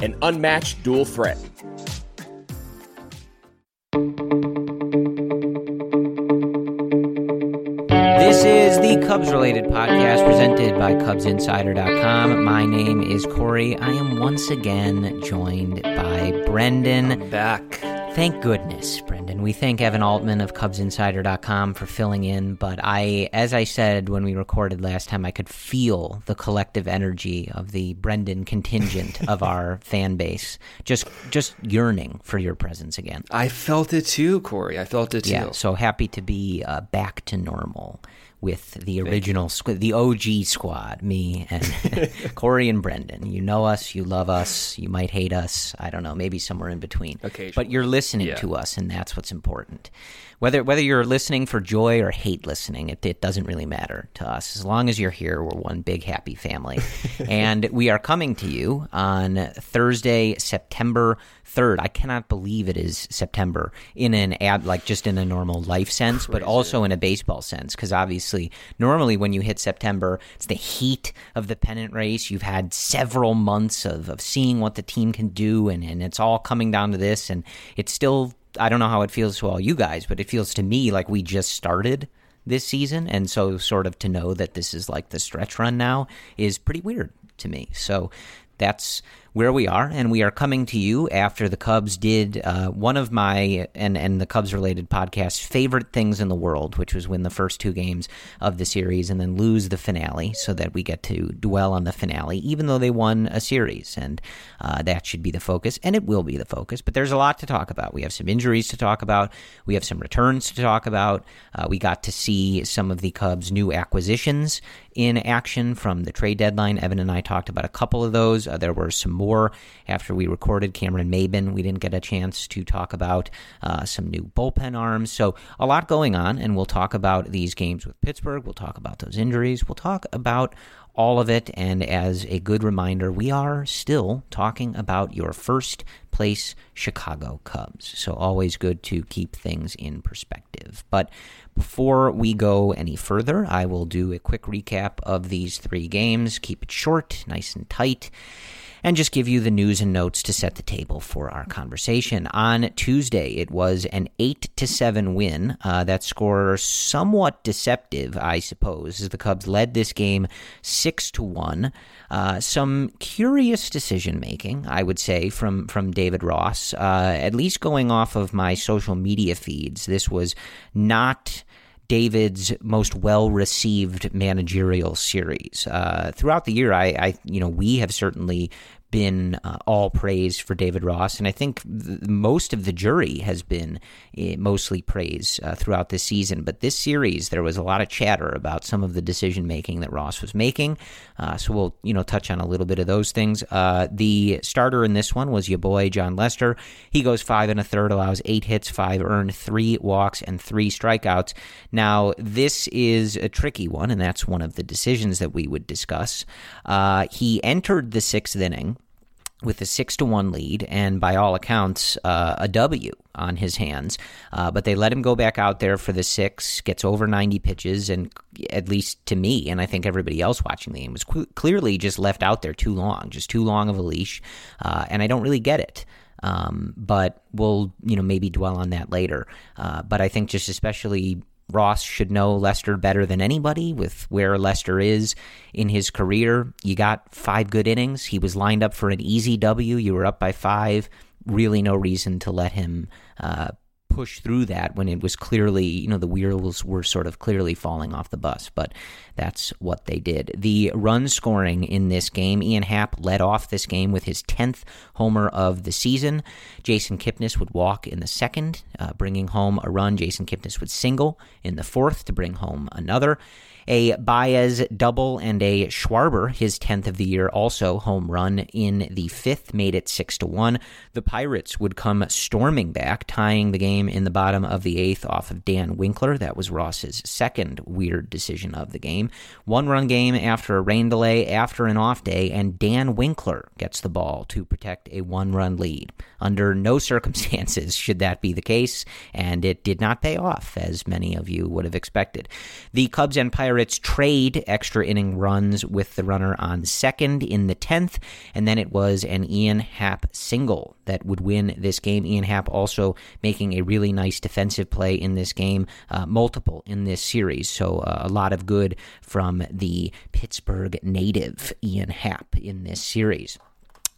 an unmatched dual threat. This is the Cubs related podcast presented by CubsInsider.com. My name is Corey. I am once again joined by Brendan. back. Thank goodness, Brendan. And we thank Evan Altman of CubsInsider.com for filling in. But I, as I said when we recorded last time, I could feel the collective energy of the Brendan contingent of our fan base, just just yearning for your presence again. I felt it too, Corey. I felt it too. Yeah, so happy to be uh, back to normal with the original squad, the OG squad, me and Corey and Brendan. You know us, you love us, you might hate us. I don't know, maybe somewhere in between. But you're listening Yeah. to us, and that's what's important. Whether whether you're listening for joy or hate listening, it, it doesn't really matter to us. As long as you're here, we're one big happy family. and we are coming to you on Thursday, September 3rd. I cannot believe it is September in an ad, like just in a normal life sense, but also in a baseball sense. Because obviously, normally when you hit September, it's the heat of the pennant race. You've had several months of, of seeing what the team can do, and, and it's all coming down to this. And it's still, I don't know how it feels to all you guys, but it feels to me like we just started this season. And so, sort of to know that this is like the stretch run now is pretty weird to me. So, that's where we are, and we are coming to you after the Cubs did uh, one of my and and the Cubs related podcast favorite things in the world, which was win the first two games of the series and then lose the finale, so that we get to dwell on the finale, even though they won a series, and uh, that should be the focus, and it will be the focus. But there's a lot to talk about. We have some injuries to talk about. We have some returns to talk about. Uh, we got to see some of the Cubs' new acquisitions in action from the trade deadline. Evan and I talked about a couple of those. Uh, there were some more after we recorded Cameron Maybin. We didn't get a chance to talk about uh, some new bullpen arms. So, a lot going on, and we'll talk about these games with Pittsburgh. We'll talk about those injuries. We'll talk about all of it. And as a good reminder, we are still talking about your first place Chicago Cubs. So always good to keep things in perspective. But before we go any further, I will do a quick recap of these three games. Keep it short, nice and tight. And just give you the news and notes to set the table for our conversation. On Tuesday, it was an 8 to 7 win. Uh, that score somewhat deceptive, I suppose, as the Cubs led this game 6 to 1. Uh, some curious decision making, I would say, from, from David Ross, uh, at least going off of my social media feeds. This was not David's most well received managerial series. Uh, throughout the year, I, I, you know, we have certainly been uh, all praised for David Ross, and I think th- most of the jury has been uh, mostly praised uh, throughout this season. But this series, there was a lot of chatter about some of the decision making that Ross was making. Uh, so we'll you know touch on a little bit of those things. Uh, the starter in this one was your boy Jon Lester. He goes five and a third, allows eight hits, five earned, three walks, and three strikeouts. Now this is a tricky one, and that's one of the decisions that we would discuss. Uh, he entered the sixth inning with a six to one lead, and by all accounts, uh, a W on his hands. Uh, but they let him go back out there for the six, gets over 90 pitches, and at least to me, and I think everybody else watching the game, was clearly just left out there too long, just too long of a leash. Uh, and I don't really get it. Um, but we'll, you know, maybe dwell on that later. Uh, but I think just especially Ross should know Lester better than anybody with where Lester is in his career. You got five good innings. He was lined up for an easy W. You were up by five. Really, no reason to let him uh, push through that when it was clearly, you know, the wheels were sort of clearly falling off the bus. But that's what they did. The run scoring in this game, Ian Happ led off this game with his 10th homer of the season. Jason Kipnis would walk in the second, uh, bringing home a run. Jason Kipnis would single in the fourth to bring home another a Baez double and a Schwarber, his 10th of the year, also home run in the fifth, made it 6 to 1. The Pirates would come storming back, tying the game in the bottom of the eighth off of Dan Winkler. That was Ross's second weird decision of the game. One run game after a rain delay, after an off day, and Dan Winkler gets the ball to protect a one run lead. Under no circumstances should that be the case, and it did not pay off, as many of you would have expected. The Cubs and Pirates trade extra inning runs with the runner on second in the 10th, and then it was an Ian Happ single that would win this game. Ian Happ also making a really nice defensive play in this game, uh, multiple in this series. So uh, a lot of good from the Pittsburgh native Ian Happ in this series.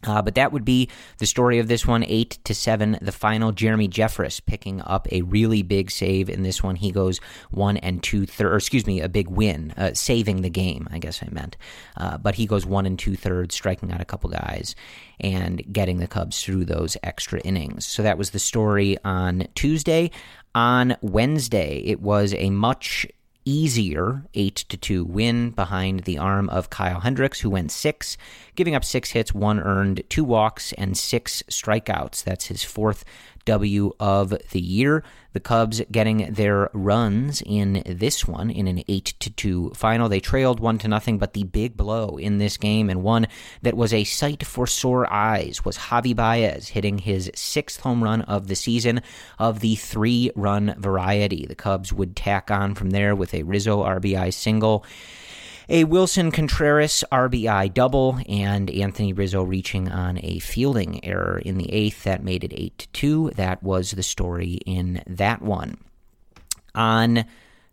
Uh, but that would be the story of this one, eight to seven. The final, Jeremy Jeffress picking up a really big save in this one. He goes one and two thirds, or excuse me, a big win, uh, saving the game. I guess I meant, uh, but he goes one and two thirds, striking out a couple guys and getting the Cubs through those extra innings. So that was the story on Tuesday. On Wednesday, it was a much easier 8 to 2 win behind the arm of Kyle Hendricks who went 6 giving up 6 hits, 1 earned, 2 walks and 6 strikeouts. That's his fourth W of the year. The Cubs getting their runs in this one in an 8 to 2 final. They trailed 1 to nothing, but the big blow in this game and one that was a sight for sore eyes was Javi Baez hitting his sixth home run of the season of the three run variety. The Cubs would tack on from there with a Rizzo RBI single a Willson Contreras RBI double, and Anthony Rizzo reaching on a fielding error in the eighth. That made it 8 to 2. That was the story in that one. On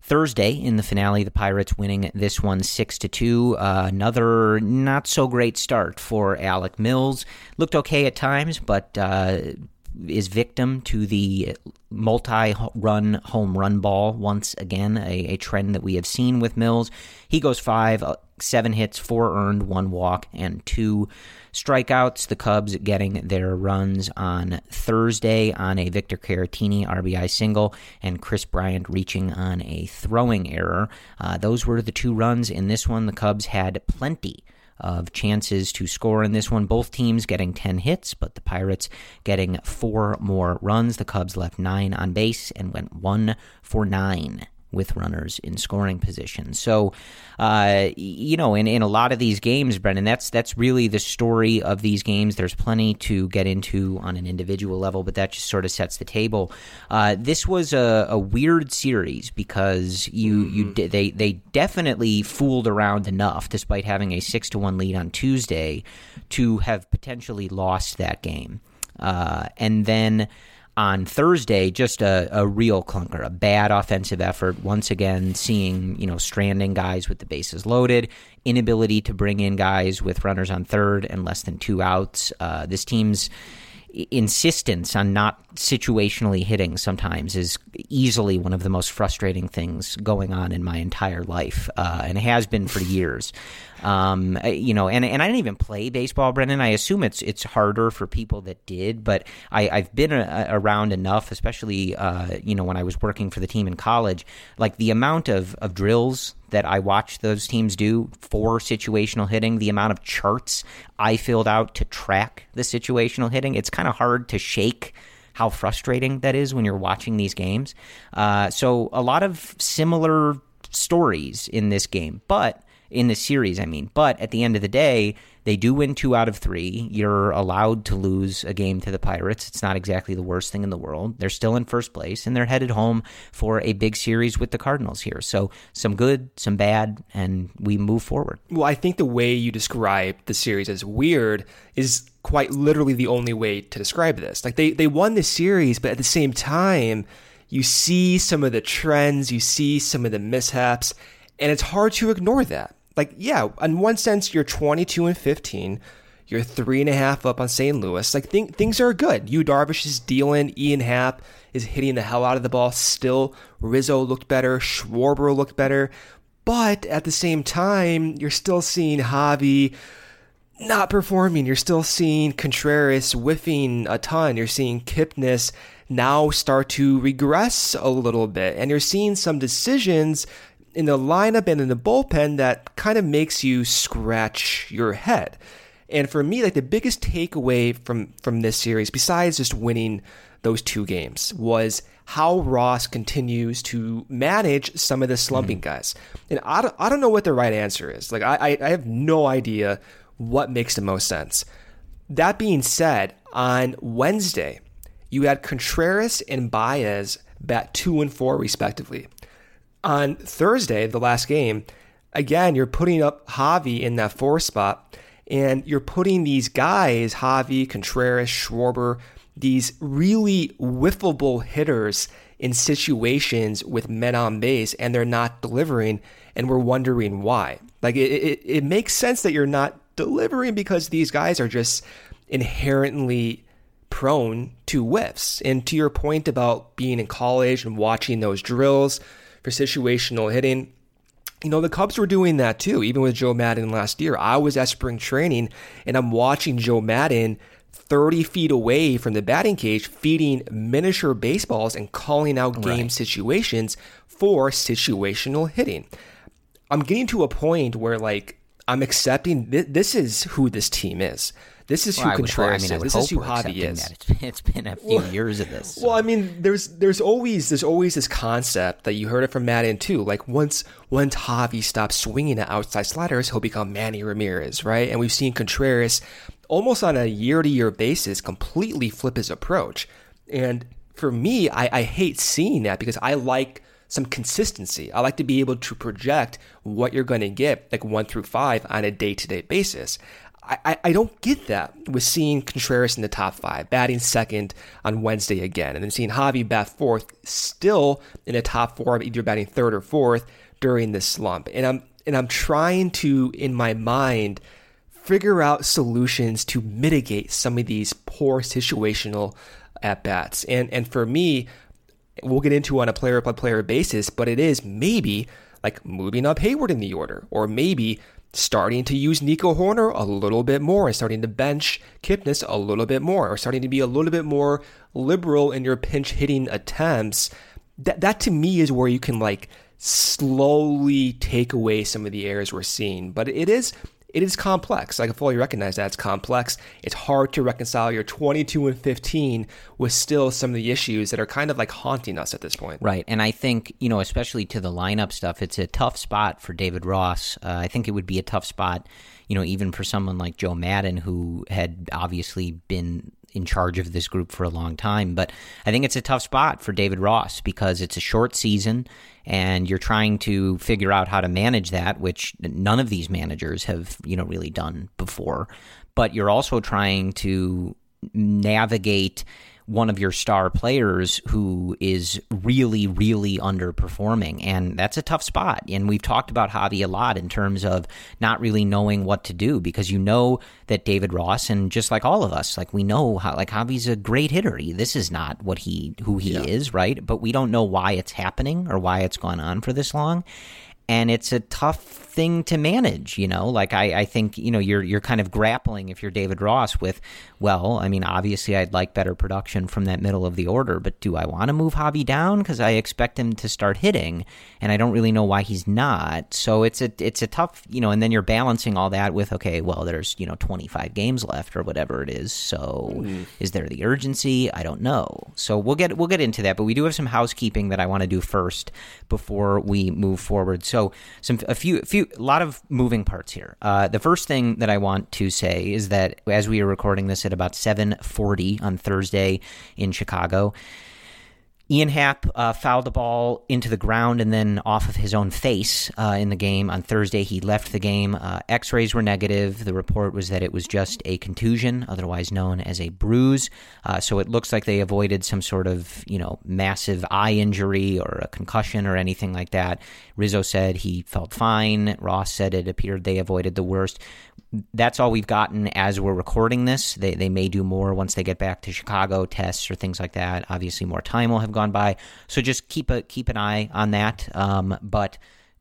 Thursday in the finale, the Pirates winning this one six to two. Uh, another not so great start for Alec Mills. Looked okay at times, but uh, is victim to the multi-run home run ball once again, a, a, trend that we have seen with Mills. He goes five, uh, seven hits, four earned, one walk, and two strikeouts. The Cubs getting their runs on Thursday on a Victor Caratini RBI single and Kris Bryant reaching on a throwing error. Uh, those were the two runs in this one. The Cubs had plenty of chances to score in this one. Both teams getting 10 hits, but the Pirates getting four more runs. The Cubs left nine on base and went one for nine with runners in scoring position. So, uh, you know, in, in a lot of these games, Brendan, that's that's really the story of these games. There's plenty to get into on an individual level, but that just sort of sets the table. Uh, this was a, a, weird series because you mm-hmm. you they they definitely fooled around enough, despite having a six to one lead on Tuesday, to have potentially lost that game, uh, and then on Thursday, just a, a real clunker, a bad offensive effort. Once again, seeing you know stranding guys with the bases loaded, inability to bring in guys with runners on third and less than two outs. Uh, this team's insistence on not situationally hitting sometimes is easily one of the most frustrating things going on in my entire life, uh, and has been for years. Um, you know, and and I didn't even play baseball, Brendan. I assume it's it's harder for people that did, but I, I've been a, a around enough, especially uh, you know when I was working for the team in college. Like the amount of of drills that I watched those teams do for situational hitting, the amount of charts I filled out to track the situational hitting, it's kind of hard to shake how frustrating that is when you're watching these games. Uh, so a lot of similar stories in this game, but in the series, I mean. But at the end of the day, they do win two out of three. You're allowed to lose a game to the Pirates. It's not exactly the worst thing in the world. They're still in first place, and they're headed home for a big series with the Cardinals here. So some good, some bad, and we move forward. Well, I think the way you describe the series as weird is quite literally the only way to describe this. Like they, they won the series, but at the same time, you see some of the trends, you see some of the mishaps, and it's hard to ignore that like, yeah, in one sense, you're 22 and 15. You're three and a half up on St. Louis. Like, th- things are good. Yu Darvish is dealing. Ian Happ is hitting the hell out of the ball still. Rizzo looked better. Schwarber looked better. But at the same time, you're still seeing Javi not performing. You're still seeing Contreras whiffing a ton. You're seeing Kipnis now start to regress a little bit. And you're seeing some decisions in the lineup and in the bullpen that kind of makes you scratch your head. And for me, like the biggest takeaway from from this series, besides just winning those two games, was how Ross continues to manage some of the slumping mm-hmm. guys. And I don't, I don't know what the right answer is. Like I, I have no idea what makes the most sense. That being said, on Wednesday, you had Contreras and Baez bat two and four respectively on Thursday, the last game, again, you're putting up Javi in that four spot, and you're putting these guys, Javi, Contreras, Schwarber, these really whiffable hitters in situations with men on base, and they're not delivering, and we're wondering why. Like, it, it, it makes sense that you're not delivering because these guys are just inherently prone to whiffs. And to your point about being in college and watching those drills, for situational hitting. You know, the Cubs were doing that too, even with Joe Maddon last year. I was at spring training and I'm watching Joe Maddon 30 feet away from the batting cage feeding miniature baseballs and calling out game right. situations for situational hitting. I'm getting to a point where, like, I'm accepting th- this is who this team is. This is well, who Contreras is. I mean, is. This is who Javi is. It's been, it's been a few well, years of this. So. Well, I mean, there's there's always there's always this concept that you heard it from Maddon too. Like once once Javi stops swinging at outside sliders, he'll become Manny Ramirez, right? And we've seen Contreras almost on a year to year basis completely flip his approach. And for me, I, I hate seeing that because I like some consistency. I like to be able to project what you're going to get, like one through five, on a day to day basis. I, I don't get that with seeing Contreras in the top five, batting second on Wednesday again, and then seeing Javi bat fourth, still in the top four, either batting third or fourth during this slump. And I'm and I'm trying to, in my mind, figure out solutions to mitigate some of these poor situational at bats. And and for me, we'll get into on a player by player basis, but it is maybe like moving up Heyward in the order, or maybe starting to use Nico Hoerner a little bit more and starting to bench Kipnis a little bit more or starting to be a little bit more liberal in your pinch hitting attempts. That that to me is where you can like slowly take away some of the errors we're seeing. But it is it is complex. I can fully recognize that it's complex. It's hard to reconcile your 22 and 15 with still some of the issues that are kind of like haunting us at this point. Right. And I think, you know, especially to the lineup stuff, it's a tough spot for David Ross. Uh, I think it would be a tough spot, you know, even for someone like Joe Maddon, who had obviously been in charge of this group for a long time. But I think it's a tough spot for David Ross because it's a short season and you're trying to figure out how to manage that, which none of these managers have, you know, really done before. But you're also trying to navigate one of your star players who is really, really underperforming. And that's a tough spot. And we've talked about Javi a lot in terms of not really knowing what to do because you know that David Ross and just like all of us, like we know how like Javi's a great hitter. He, this is not what he who he yeah. is, right? But we don't know why it's happening or why it's gone on for this long and it's a tough thing to manage you know? Like I, I think you know you're you're kind of grappling if you're david ross with well i mean obviously i'd like better production from that middle of the order but do i want to move javi down? Because i expect him to start hitting and i don't really know why he's not. So it's a it's a tough you know and then you're balancing all that with okay well there's you know 25 games left or whatever it is so mm. is there the urgency? I don't know. So we'll get we'll get into that but we do have some housekeeping that i want to do first before we move forward. So so some a few few a lot of moving parts here. Uh, the first thing that I want to say is that as we are recording this at about 7:40 on Thursday in Chicago, Ian Happ uh, fouled the ball into the ground and then off of his own face uh, in the game. On Thursday, he left the game. Uh, X rays were negative. The report was that it was just a contusion, otherwise known as a bruise. Uh, so it looks like they avoided some sort of, you know, massive eye injury or a concussion or anything like that. Rizzo said he felt fine. Ross said it appeared they avoided the worst that's all we've gotten as we're recording this. They, they may do more once they get back to Chicago tests or things like that. Obviously, more time will have gone by, so just keep a keep an eye on that. Um, but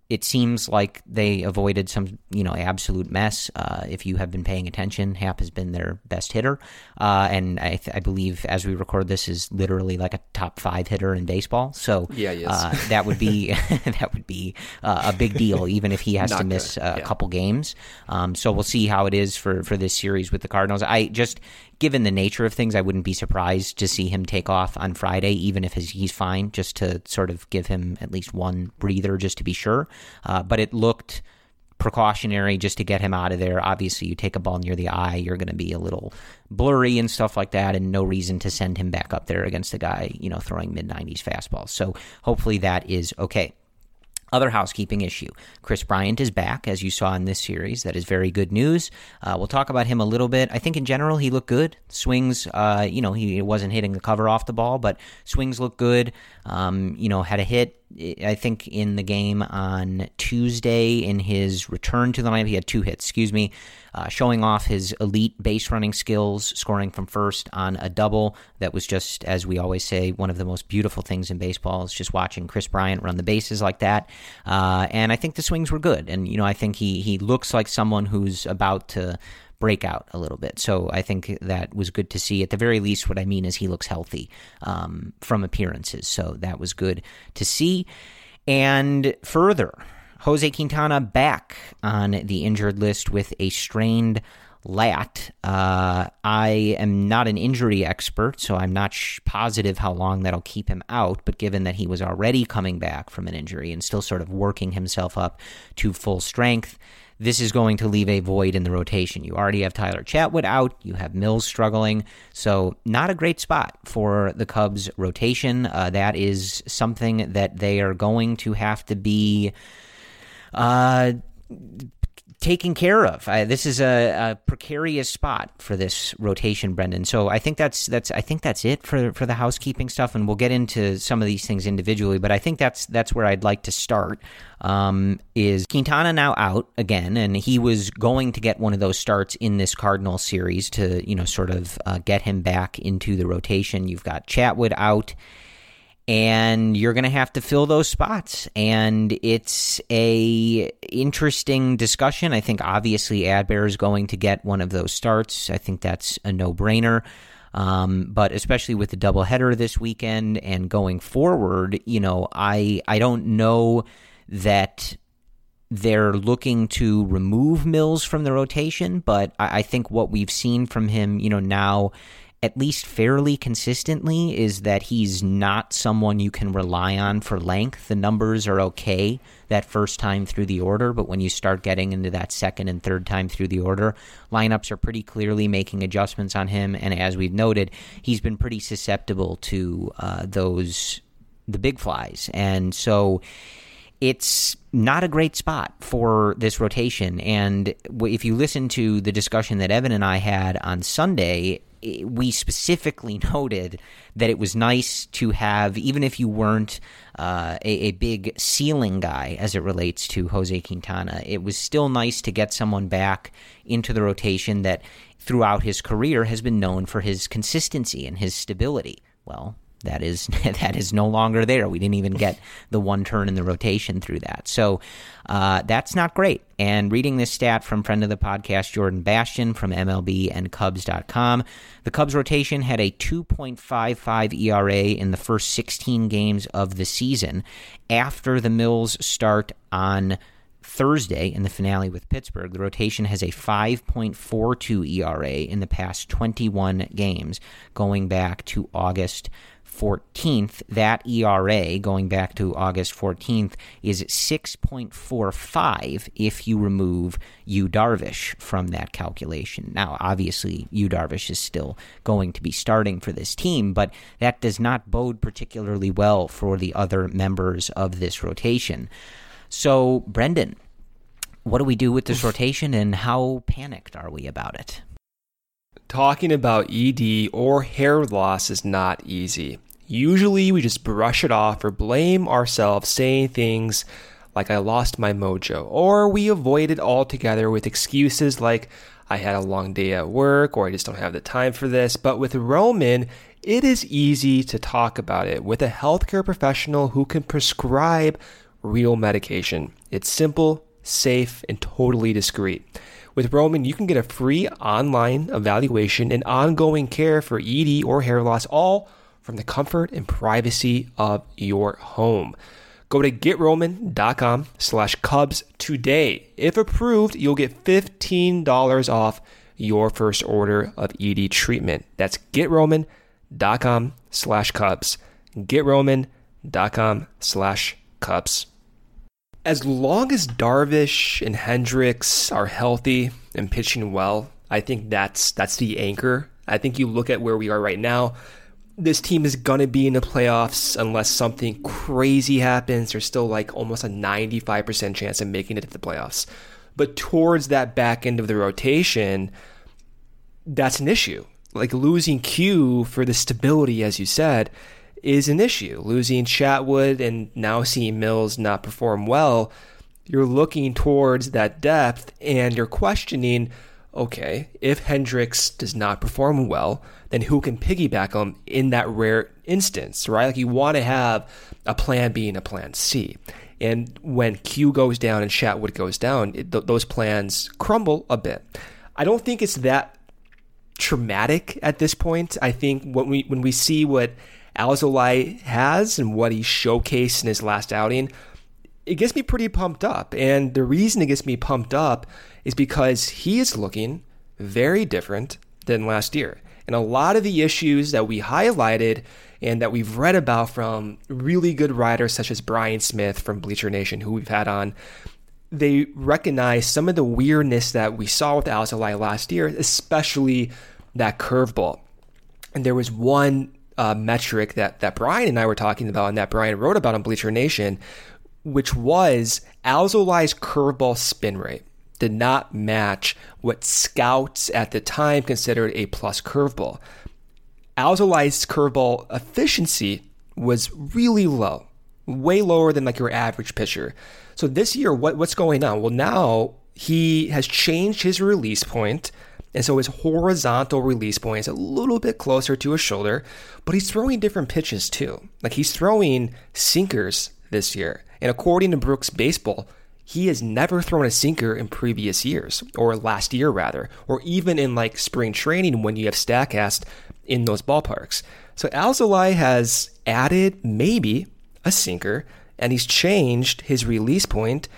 it seems like they avoided some, you know, absolute mess. Uh, if you have been paying attention, Happ has been their best hitter, uh, and I, th- I, believe as we record this is literally like a top five hitter in baseball. So yeah, uh, that would be that would be uh, a big deal, even if he has to miss a couple games. Um, so we'll see how it is for for this series with the Cardinals. I just given the nature of things, I wouldn't be surprised to see him take off on Friday, even if he's fine, just to sort of give him at least one breather, just to be sure. Uh, but it looked precautionary just to get him out of there. Obviously, you take a ball near the eye, you're going to be a little blurry and stuff like that, and no reason to send him back up there against a guy, you know, throwing mid 90s fastballs. So hopefully that is okay. Other housekeeping issue. Kris Bryant is back, as you saw in this series. That is very good news. Uh, we'll talk about him a little bit. I think in general he looked good. Swings, uh, you know, he wasn't hitting the cover off the ball, but swings look good. Um, you know, had a hit I think in the game on Tuesday in his return to the lineup, he had two hits, excuse me, uh, showing off his elite base running skills, scoring from first on a double. That was just, as we always say, one of the most beautiful things in baseball is just watching Kris Bryant run the bases like that. Uh, and I think the swings were good. And, you know, I think he, he looks like someone who's about to break out a little bit. So I think that was good to see. At the very least, what I mean is he looks healthy um, from appearances. So that was good to see. And further, Jose Quintana back on the injured list with a strained lat. Uh, I am not an injury expert, so I'm not sh- positive how long that'll keep him out. But given that he was already coming back from an injury and still sort of working himself up to full strength, this is going to leave a void in the rotation. You already have Tyler Chatwood out, you have Mills struggling, so not a great spot for the Cubs rotation. Uh, that is something that they are going to have to be. Uh, taken care of. I, this is a, a, precarious spot for this rotation, Brendan. So I think that's that's I think that's it for for the housekeeping stuff, and we'll get into some of these things individually. But I think that's that's where I'd like to start. Um, is Quintana now out again, and he was going to get one of those starts in this Cardinal series to you know sort of uh, get him back into the rotation. You've got Chatwood out and you're going to have to fill those spots and it's a interesting discussion. I think obviously Adbert is going to get one of those starts. I think that's a no-brainer. Um, but especially with the doubleheader this weekend and going forward you know i i don't know that they're looking to remove Mills from the rotation, but I, I think what we've seen from him, you know, now at least fairly consistently is that he's not someone you can rely on for length. The numbers are okay that first time through the order, but when you start getting into that second and third time through the order, lineups are pretty clearly making adjustments on him. And as we've noted, he's been pretty susceptible to uh, those the big flies, and so it's not a great spot for this rotation. And if you listen to the discussion that Evan and I had on Sunday, we specifically noted that it was nice to have, even if you weren't uh, a, a, big ceiling guy as it relates to Jose Quintana, it was still nice to get someone back into the rotation that throughout his career has been known for his consistency and his stability. Well, that is that is no longer there. We didn't even get the one turn in the rotation through that. So uh, that's not great. And reading this stat from friend of the podcast, Jordan Bastian from MLB and Cubs.com, the Cubs rotation had a 2.55 ERA in the first 16 games of the season after the Mills start on Thursday in the finale with Pittsburgh, the rotation has a 5.42 ERA in the past 21 games, going back to August 14th, that ERA going back to August 14th is 6.45 if you remove Yu Darvish from that calculation. Now, obviously, Yu Darvish is still going to be starting for this team, but that does not bode particularly well for the other members of this rotation. So, Brendan, what do we do with this rotation and how panicked are we about it? Talking about ED or hair loss is not easy. Usually we just brush it off or blame ourselves, saying things like I lost my mojo, or we avoid it altogether with excuses like I had a long day at work or I just don't have the time for this. But with Roman, it is easy to talk about it with a healthcare professional who can prescribe real medication. It's simple, safe, and totally discreet. With Roman, you can get a free online evaluation and ongoing care for ED or hair loss, all from the comfort and privacy of your home. Go to getroman.com slash Cubs today. If approved, you'll get $15 off your first order of ED treatment. That's getroman.com slash Cubs. Getroman.com slash Cubs. As long as Darvish and Hendricks are healthy and pitching well, I think that's that's the anchor. I think you look at where we are right now this team is going to be in the playoffs unless something crazy happens. There's still like almost a 95% chance of making it to the playoffs. But towards that back end of the rotation, that's an issue. Like losing Q for the stability, as you said, is an issue. Losing Chatwood and now seeing Mills not perform well, you're looking towards that depth and you're questioning okay, if Hendricks does not perform well, then who can piggyback him in that rare instance, right? Like you want to have a plan B and a plan C. And when Q goes down and Chatwood goes down, it, th- those plans crumble a bit. I don't think it's that traumatic at this point. I think when we when we see what Alzolay has and what he showcased in his last outing, it gets me pretty pumped up. And the reason it gets me pumped up is because he is looking very different than last year. And a lot of the issues that we highlighted and that we've read about from really good writers such as Brian Smith from Bleacher Nation, who we've had on, they recognize some of the weirdness that we saw with Alzolay last year, especially that curveball. And there was one uh, metric that, that Brian and I were talking about and that Brian wrote about on Bleacher Nation, which was Alzolay's curveball spin rate did not match what scouts at the time considered a plus curveball. Alzolay's curveball efficiency was really low, way lower than like your average pitcher. So this year, what, what's going on? Well, now he has changed his release point, and so his horizontal release point is a little bit closer to his shoulder, but he's throwing different pitches too. Like he's throwing sinkers this year. And according to Brooks Baseball, he has never thrown a sinker in previous years, or last year rather, or even in like spring training when you have StatCast in those ballparks. So Alzolay has added maybe a sinker, and he's changed his release point,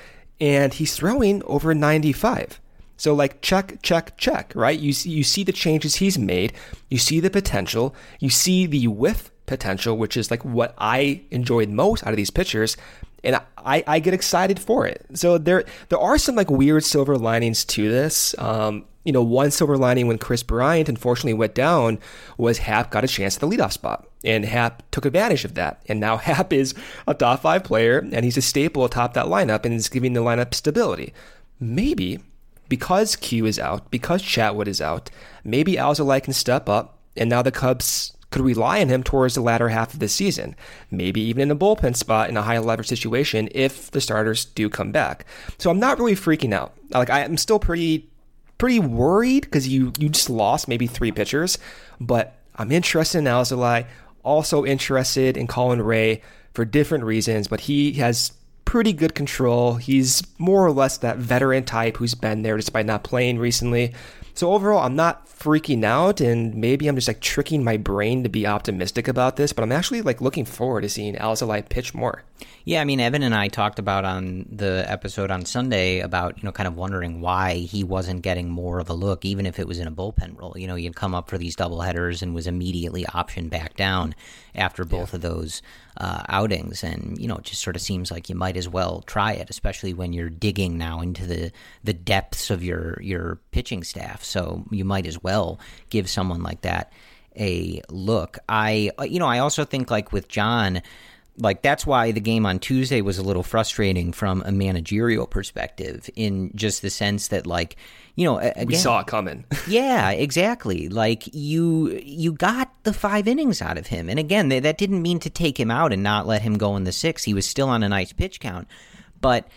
and he's throwing over 95. So like check, check, check, right? You see, you see the changes he's made. You see the potential. You see the whiff potential, which is like what I enjoyed most out of these pitchers. And I, I get excited for it. So there there are some like weird silver linings to this. Um, you know, one silver lining when Kris Bryant unfortunately went down was Happ got a chance at the leadoff spot. And Happ took advantage of that. And now Happ is a top five player and he's a staple atop that lineup and is giving the lineup stability. Maybe because Q is out, because Chatwood is out, maybe Alzolay can step up, and now the Cubs could rely on him towards the latter half of the season, maybe even in a bullpen spot in a high leverage situation if the starters do come back. So I'm not really freaking out. Like I'm still pretty pretty worried because you you just lost maybe three pitchers, but I'm interested in Alzolay, also interested in Colin Rea for different reasons, but he has pretty good control. He's more or less that veteran type who's been there despite not playing recently. So overall, I'm not freaking out, and maybe I'm just like tricking my brain to be optimistic about this, but I'm actually like looking forward to seeing Alzolay pitch more. Yeah, I mean, Evan and I talked about on the episode on Sunday about, you know, kind of wondering why he wasn't getting more of a look, even if it was in a bullpen role. You know, he had come up for these double headers and was immediately optioned back down after both yeah. of those uh, outings. And, you know, it just sort of seems like you might as well try it, especially when you're digging now into the, the depths of your, your pitching staff. So you might as well give someone like that a look. I, you know, I also think like with Jon, like that's why the game on Tuesday was a little frustrating from a managerial perspective in just the sense that like you know again, we saw it coming. Yeah exactly. Like you you got the five innings out of him. And again that didn't mean to take him out and not let him go in the six. He was still on a nice pitch count. But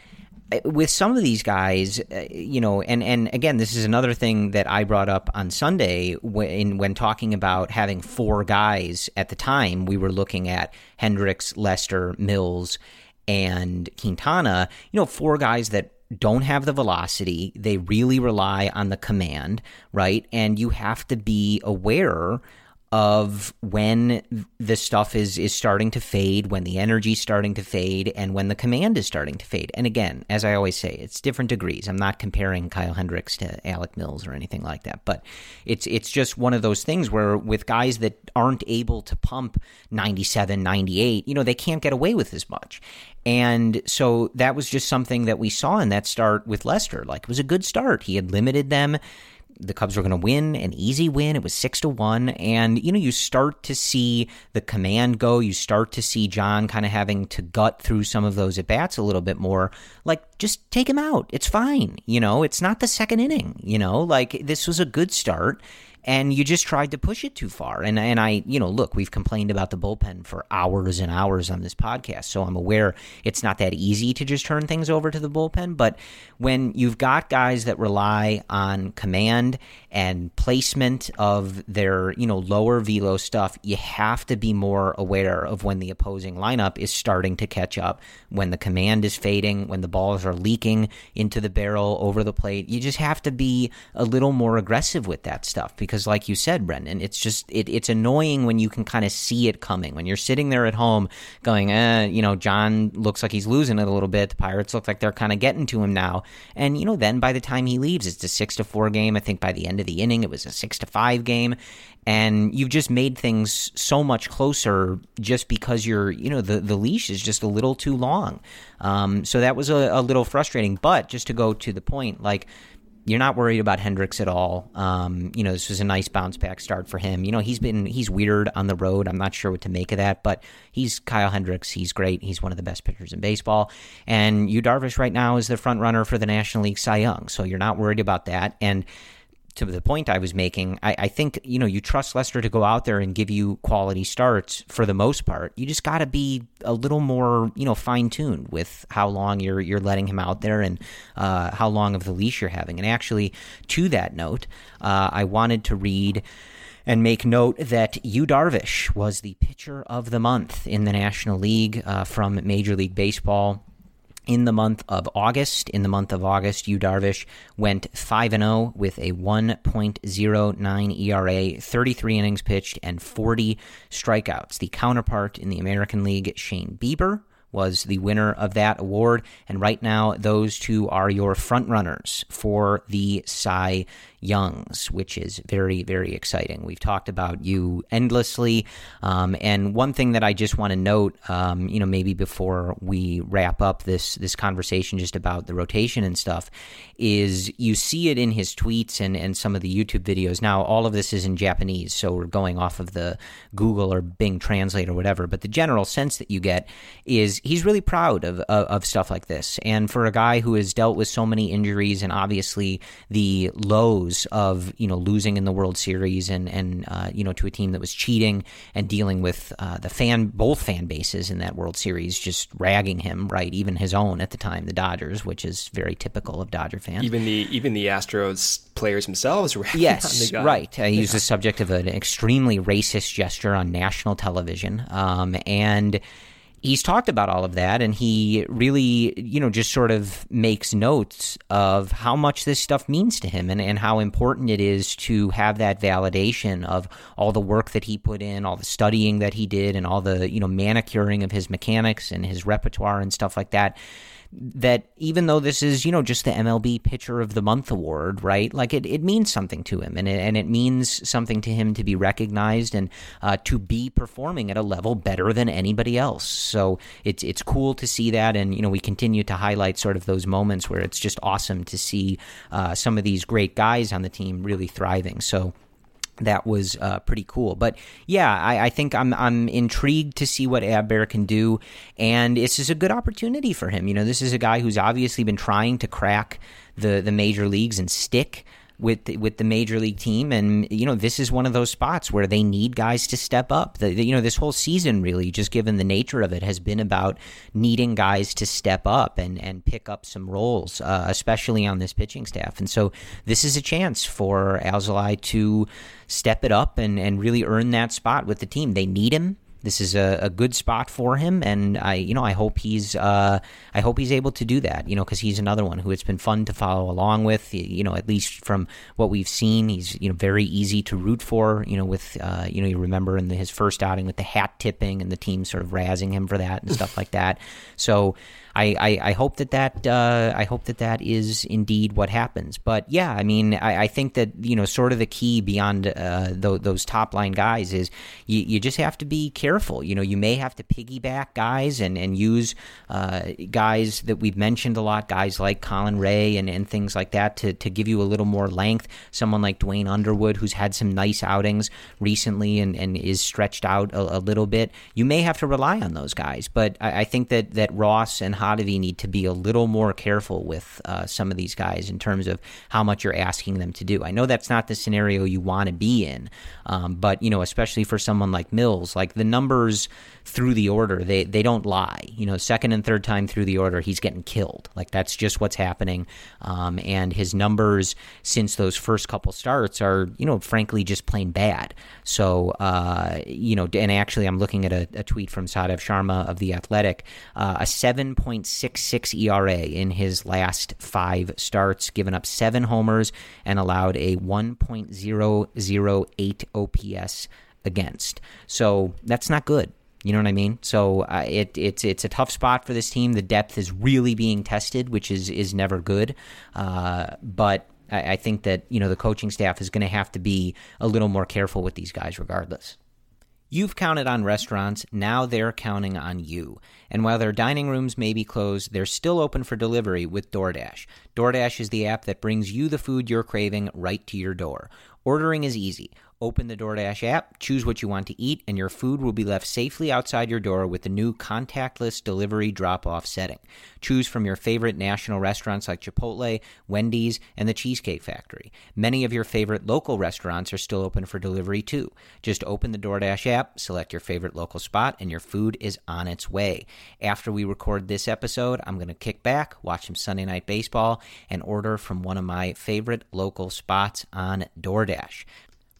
with some of these guys, uh, you know, and, and again, this is another thing that I brought up on Sunday when when talking about having four guys at the time. We were looking at Hendricks, Lester, Mills, and Quintana. You know, four guys that don't have the velocity. They really rely on the command, right? And you have to be aware of when the stuff is is starting to fade, when the energy's starting to fade, and when the command is starting to fade. And again, as I always say, it's different degrees. I'm not comparing Kyle Hendricks to Alec Mills or anything like that, but it's it's just one of those things where with guys that aren't able to pump 97, 98, you know, they can't get away with as much. And so that was just something that we saw in that start with Lester. Like it was a good start. He had limited them the Cubs were going to win an easy win. It was six to one, and you know you start to see the command go. You start to see Jon kind of having to gut through some of those at bats a little bit more. Like just take him out. It's fine. You know, it's not the second inning. You know, like this was a good start and you just tried to push it too far. And and I, you know, look, we've complained about the bullpen for hours and hours on this podcast, so I'm aware it's not that easy to just turn things over to the bullpen. But when you've got guys that rely on command and placement of their, you know, lower velo stuff, you have to be more aware of when the opposing lineup is starting to catch up, when the command is fading, when the balls are leaking into the barrel over the plate. You just have to be a little more aggressive with that stuff because like you said brendan it's just it, it's annoying when you can kind of see it coming. When you're sitting there at home going eh, you know jon looks like he's losing it a little bit. The pirates look like they're kind of getting to him now. And you know then by the time he leaves it's a six to four game. I think by the end of the inning it was a six to five game and you've just made things so much closer just because you're you know the, the leash is just a little too long um, so that was a, a little frustrating but just to go to the point like you're not worried about Hendricks at all. Um, you know, this was a nice bounce back start for him. You know, he's been he's weird on the road. I'm not sure what to make of that, but he's Kyle Hendricks. He's great. He's one of the best pitchers in baseball. And Yu Darvish right now is the front runner for the National League Cy Young. So you're not worried about that. And to the point I was making, I, I, think you know you trust Lester to go out there and give you quality starts for the most part. You just got to be a little more you know fine tuned with how long you're you're letting him out there and uh, how long of the leash you're having. And actually, to that note, uh, I wanted to read. And make note that Yu Darvish was the pitcher of the month in the National League uh, from Major League Baseball in the month of August. In the month of August, Yu Darvish went 5 0 with a 1.09 ERA, 33 innings pitched, and 40 strikeouts. The counterpart in the American League, Shane Bieber, was the winner of that award. And right now, those two are your frontrunners for the Cy Youngs, which is very, very exciting. We've talked about you endlessly. Um, and one thing that I just want to note, um, you know, maybe before we wrap up this this conversation just about the rotation and stuff, is you see it in his tweets and, and some of the YouTube videos. Now, all of this is in Japanese, so we're going off of the Google or Bing Translate or whatever. But the general sense that you get is he's really proud of, of, of stuff like this. And for a guy who has dealt with so many injuries and obviously the lows of you know losing in the World Series and and uh, you know to a team that was cheating and dealing with uh, the fan both fan bases in that World Series just ragging him right even his own at the time the Dodgers which is very typical of Dodger fans. Even the even the Astros players themselves were yes right. Uh, he was the subject of an extremely racist gesture on national television. Um, and he's talked about all of that and he really you know just sort of makes notes of how much this stuff means to him and, and how important it is to have that validation of all the work that he put in all the studying that he did and all the you know manicuring of his mechanics and his repertoire and stuff like that that even though this is, you know, just the MLB Pitcher of the Month award, right? Like it, it means something to him, and it, and it means something to him to be recognized and uh, to be performing at a level better than anybody else. So it's it's cool to see that, and you know, we continue to highlight sort of those moments where it's just awesome to see uh, some of these great guys on the team really thriving. So that was uh, pretty cool. But yeah, I, I, think I'm I'm intrigued to see what Adbert can do, and this is a good opportunity for him. You know, this is a guy who's obviously been trying to crack the the major leagues and stick with the, with the major league team, and you know this is one of those spots where they need guys to step up. The, the, you know this whole season really, just given the nature of it, has been about needing guys to step up and and pick up some roles, uh, especially on this pitching staff. And so this is a chance for Alzolay to step it up and and really earn that spot with the team. They need him this is a, a, good spot for him, and I, you know, I hope he's, uh, I hope he's able to do that. You know, because he's another one who it's been fun to follow along with. You know, at least from what we've seen, he's you know very easy to root for. You know, with uh, you know, you remember in the, his first outing with the hat tipping and the team sort of razzing him for that and stuff like that. So I, I, I hope that that uh, I hope that that is indeed what happens. But yeah, I mean, I, I think that you know, sort of the key beyond uh, th- those top line guys is you, you just have to be careful. You know, you may have to piggyback guys and and use uh, guys that we've mentioned a lot, guys like Colin Rea and, and things like that to to give you a little more length. Someone like Duane Underwood, who's had some nice outings recently and, and is stretched out a, a little bit. You may have to rely on those guys, but I, I think that that Ross and Hottovy need to be a little more careful with uh, some of these guys in terms of how much you're asking them to do. I know that's not the scenario you want to be in, um, but you know, especially for someone like Mills, like the numbers through the order, they they don't lie. You know, second and third time through the order, he's getting killed. Like that's just what's happening. Um, and his numbers since those first couple starts are, you know, frankly just plain bad. So, uh, you know, and actually, I'm looking at a, a tweet from Sahadev Sharma of the Athletic, uh, a 7.66 ERA in his last five starts, given up seven homers and allowed a 1.008 OPS against. So that's not good. You know what I mean? So uh, it, it's it's a tough spot for this team. The depth is really being tested, which is is never good. Uh, but I, I think that you know the coaching staff is going to have to be a little more careful with these guys, regardless. You've counted on restaurants, now they're counting on you. And while their dining rooms may be closed, they're still open for delivery with DoorDash. DoorDash is the app that brings you the food you're craving right to your door. Ordering is easy. Open the DoorDash app, choose what you want to eat, and your food will be left safely outside your door with the new contactless delivery drop off setting. Choose from your favorite national restaurants like Chipotle, Wendy's, and the Cheesecake Factory. Many of your favorite local restaurants are still open for delivery too. Just open the DoorDash app, select your favorite local spot, and your food is on its way. After we record this episode, I'm going to kick back, watch some Sunday Night Baseball, and order from one of my favorite local spots on DoorDash.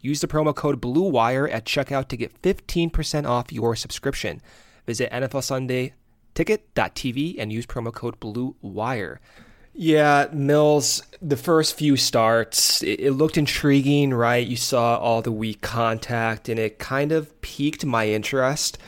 Use the promo code BLUEWIRE at checkout to get 15% off your subscription. Visit NFL Sunday ticket.tv and use promo code BLUEWIRE. Yeah, Mills, the first few starts, it, it, looked intriguing, right? You saw all the weak contact and it kind of piqued my interest.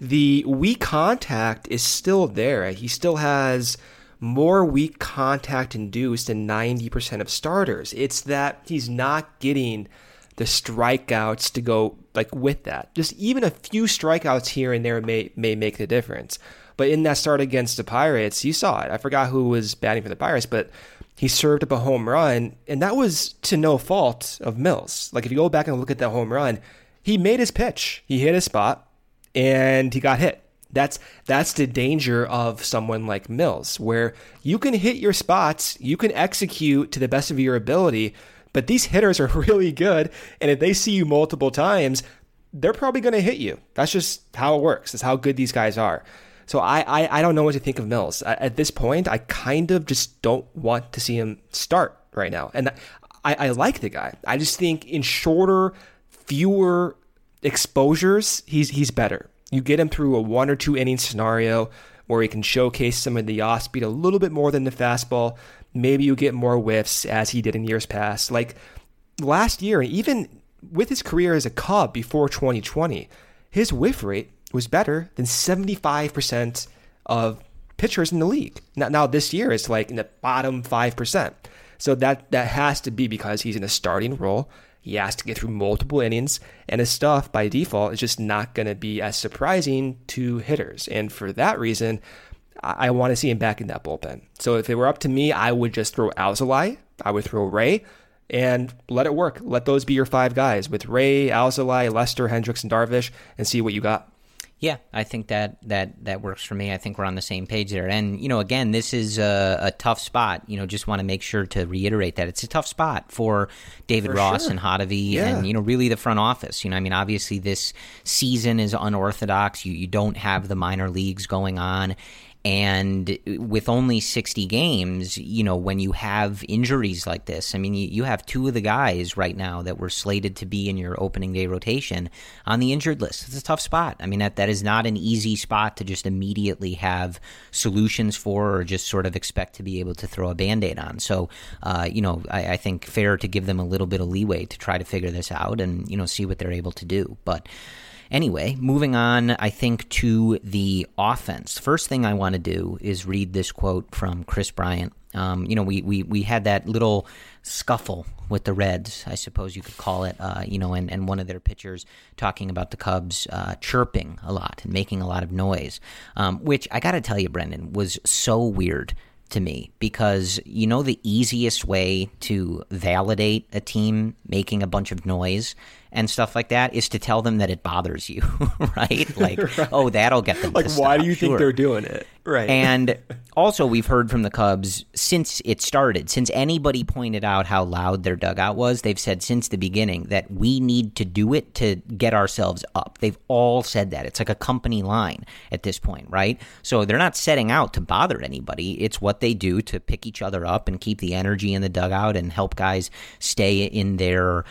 The weak contact is still there. He still has more weak contact induced than 90% of starters. It's that he's not getting the strikeouts to go like with that. Just even a few strikeouts here and there may may make the difference. But in that start against the Pirates, you saw it. I forgot who was batting for the Pirates, but he served up a home run, and that was to no fault of Mills. Like if you go back and look at that home run, he made his pitch. He hit his spot and he got hit. That's that's the danger of someone like Mills, where you can hit your spots, you can execute to the best of your ability, but these hitters are really good, and if they see you multiple times, they're probably going to hit you. That's just how it works. That's how good these guys are. So I, I, I don't know what to think of Mills. At this point, I kind of just don't want to see him start right now. And I, I like the guy. I just think in shorter, fewer exposures, he's he's better. You get him through a one or two inning scenario where he can showcase some of the off speed a little bit more than the fastball. Maybe you get more whiffs as he did in years past. Like last year, and even with his career as a Cub before 2020, his whiff rate was better than 75% of pitchers in the league. Now, now this year it's like in the bottom 5%. So that that has to be because he's in a starting role. He has to get through multiple innings, and his stuff by default is just not going to be as surprising to hitters. And for that reason, I, I want to see him back in that bullpen. So if it were up to me, I would just throw Alzolay, I would throw Rea, and let it work. Let those be your five guys with Rea, Alzolay, Lester, Hendricks, and Darvish, and see what you got. Yeah, I think that that that works for me. I think we're on the same page there. And you know, again, this is a, a tough spot. You know, just want to make sure to reiterate that it's a tough spot for David for Ross sure. and Hottovy, yeah. and you know, really the front office. You know, I mean, obviously this season is unorthodox. You you don't have the minor leagues going on, and with only 60 games, you know, when you have injuries like this, I mean, you, you, have two of the guys right now that were slated to be in your opening day rotation on the injured list. It's a tough spot. I mean, that, that is not an easy spot to just immediately have solutions for or just sort of expect to be able to throw a band aid on. So, uh, you know, I, I think fair to give them a little bit of leeway to try to figure this out and, you know, see what they're able to do. But, Anyway, moving on, I think, to the offense. First thing I want to do is read this quote from Kris Bryant. Um, you know, we, we, we had that little scuffle with the Reds, I suppose you could call it, uh, you know, and, and one of their pitchers talking about the Cubs uh, chirping a lot and making a lot of noise, um, which I got to tell you, Brendan, was so weird to me because you know the easiest way to validate a team making a bunch of noise and stuff like that is to tell them that it bothers you, right? Like, right. oh, that'll get them. Like, why do you sure. think they're doing it? Right. And also, we've heard from the Cubs since it started, since anybody pointed out how loud their dugout was, they've said since the beginning that we need to do it to get ourselves up. They've all said that. It's like a company line at this point, right? So they're not setting out to bother anybody. It's what they do to pick each other up and keep the energy in the dugout and help guys stay in their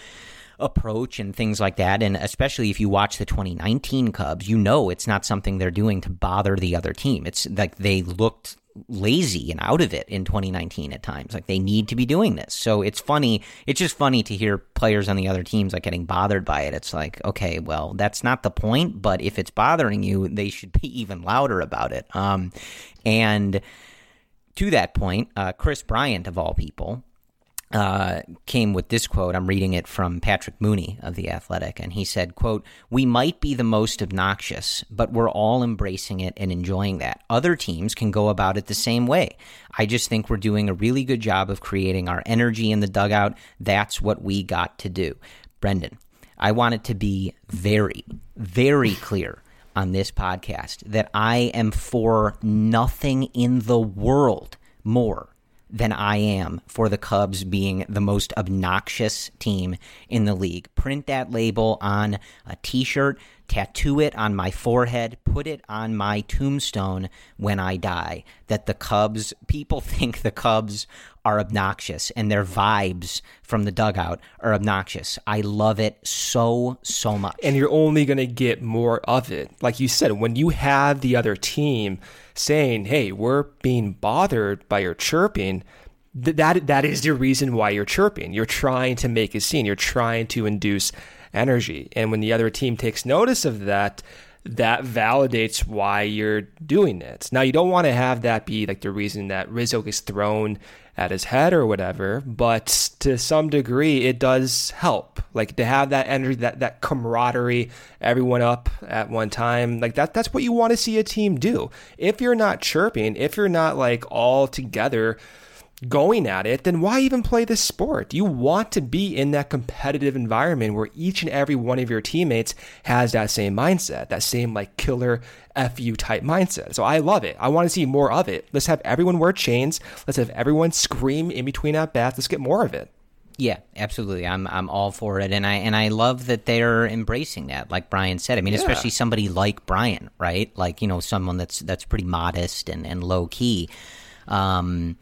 approach and things like that. And especially if you watch the 2019 Cubs, you know it's not something they're doing to bother the other team. It's like they looked lazy and out of it in 2019 at times. Like they need to be doing this. So it's funny. It's just funny to hear players on the other teams like getting bothered by it. It's like, okay, well, that's not the point, but if it's bothering you, they should be even louder about it. Um, and to that point, uh, Kris Bryant, of all people, uh, came with this quote. I'm reading it from Patrick Mooney of The Athletic, and he said, quote, We might be the most obnoxious, but we're all embracing it and enjoying that. Other teams can go about it the same way. I just think we're doing a really good job of creating our energy in the dugout. That's what we got to do. Brendan, I want it to be very, very clear on this podcast that I am for nothing in the world more than I am for the Cubs being the most obnoxious team in the league. Print that label on a t shirt, tattoo it on my forehead, put it on my tombstone when I die. That the Cubs, people think the Cubs are obnoxious and their vibes from the dugout are obnoxious. I love it so, so much. And you're only going to get more of it. Like you said, when you have the other team saying, hey, we're being bothered by your chirping, th- that, that is the reason why you're chirping. You're trying to make a scene, you're trying to induce energy. And when the other team takes notice of that, that validates why you're doing it. Now, you don't want to have that be like the reason that Rizzo gets thrown at his head or whatever, but to some degree, it does help. Like to have that energy, that that camaraderie, everyone up at one time, like that. That's what you want to see a team do. If you're not chirping, if you're not like all together going at it, then why even play this sport? You want to be in that competitive environment where each and every one of your teammates has that same mindset, that same like killer FU type mindset. So I love it. I want to see more of it. Let's have everyone wear chains. Let's have everyone scream in between at bats. Let's get more of it. Yeah, absolutely. I'm I'm all for it, and I and I love that they're embracing that. Like Brian said, I mean, yeah. especially somebody like Brian, right? Like you know, someone that's that's pretty modest and and low key. Um,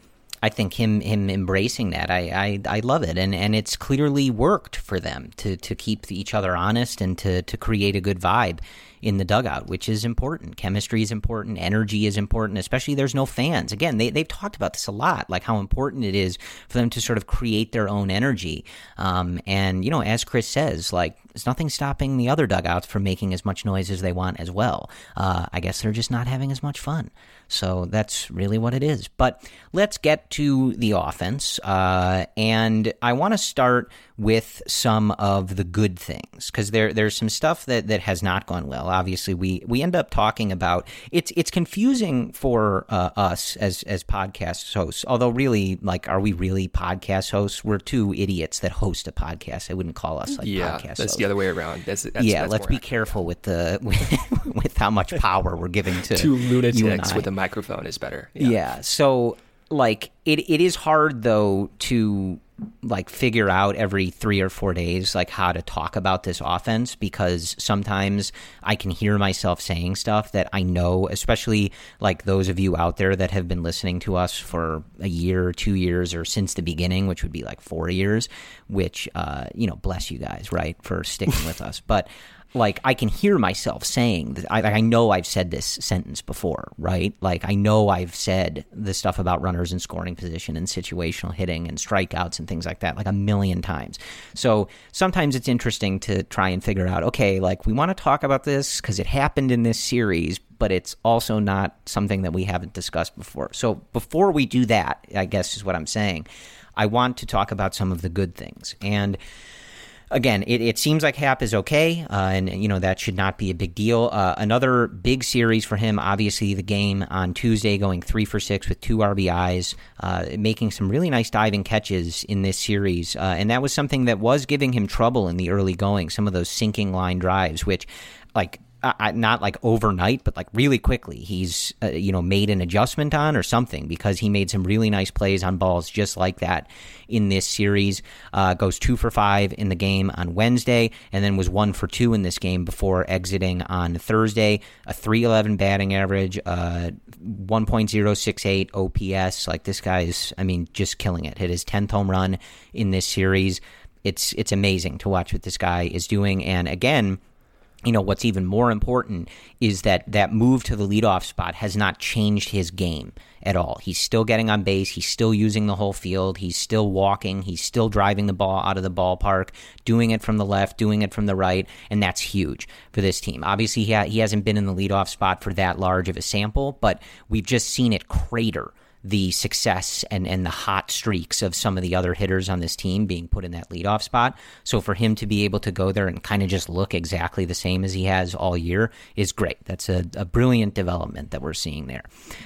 I think him him embracing that, I, I, I love it, and and it's clearly worked for them to to keep each other honest and to to create a good vibe in the dugout, which is important. Chemistry is important. Energy is important, especially there's no fans. Again, they, they've talked about this a lot, like how important it is for them to sort of create their own energy. Um, and, you know, as Kris says, like, there's nothing stopping the other dugouts from making as much noise as they want as well. Uh, I guess they're just not having as much fun. So that's really what it is. But let's get to the offense. Uh, and I want to start with some of the good things because there there's some stuff that, that has not gone well. Obviously, we we end up talking about it's it's confusing for uh, us as as podcast hosts. Although, really, like, are we really podcast hosts? We're two idiots that host a podcast. I wouldn't call us like yeah, podcast. that's hosts. the other way around. That's, that's yeah. that's let's be careful with the with, with, how much power we're giving to two lunatics with a microphone is better. Yeah. yeah so like it, it is hard though to like figure out every three or four days like how to talk about this offense because sometimes I can hear myself saying stuff that I know, especially like those of you out there that have been listening to us for a year or two years or since the beginning, which would be like four years, which uh, you know, bless you guys, right, for sticking with us. But like I can hear myself saying that I, I know I've said this sentence before, right? Like I know I've said the stuff about runners in scoring position and situational hitting and strikeouts and things like that like a million times. So sometimes it's interesting to try and figure out, okay, like we want to talk about this because it happened in this series, but it's also not something that we haven't discussed before. So before we do that, I guess is what I'm saying. I want to talk about some of the good things and again, it, it seems like Happ is okay, uh, and you know that should not be a big deal. Uh, another big series for him, obviously, the game on Tuesday, going three for six with two RBIs, uh, making some really nice diving catches in this series, uh, and that was something that was giving him trouble in the early going. Some of those sinking line drives, which like uh, not like overnight, but like really quickly, he's uh, you know made an adjustment on or something because he made some really nice plays on balls just like that in this series. Uh, goes two for five in the game on Wednesday, and then was one for two in this game before exiting on Thursday. A three eleven batting average, uh, one point zero six eight OPS. Like this guy's, I mean, just killing it. Hit his tenth home run in this series. It's it's amazing to watch what this guy is doing, and again you know what's even more important is that that move to the leadoff spot has not changed his game at all. He's still getting on base. He's still using the whole field. He's still walking. He's still driving the ball out of the ballpark, doing it from the left, doing it from the right, and that's huge for this team. Obviously, he, ha- he hasn't been in the leadoff spot for that large of a sample, but we've just seen it crater the success and, and the hot streaks of some of the other hitters on this team being put in that leadoff spot. So for him to be able to go there and kind of just look exactly the same as he has all year is great. That's a, a brilliant development that we're seeing there.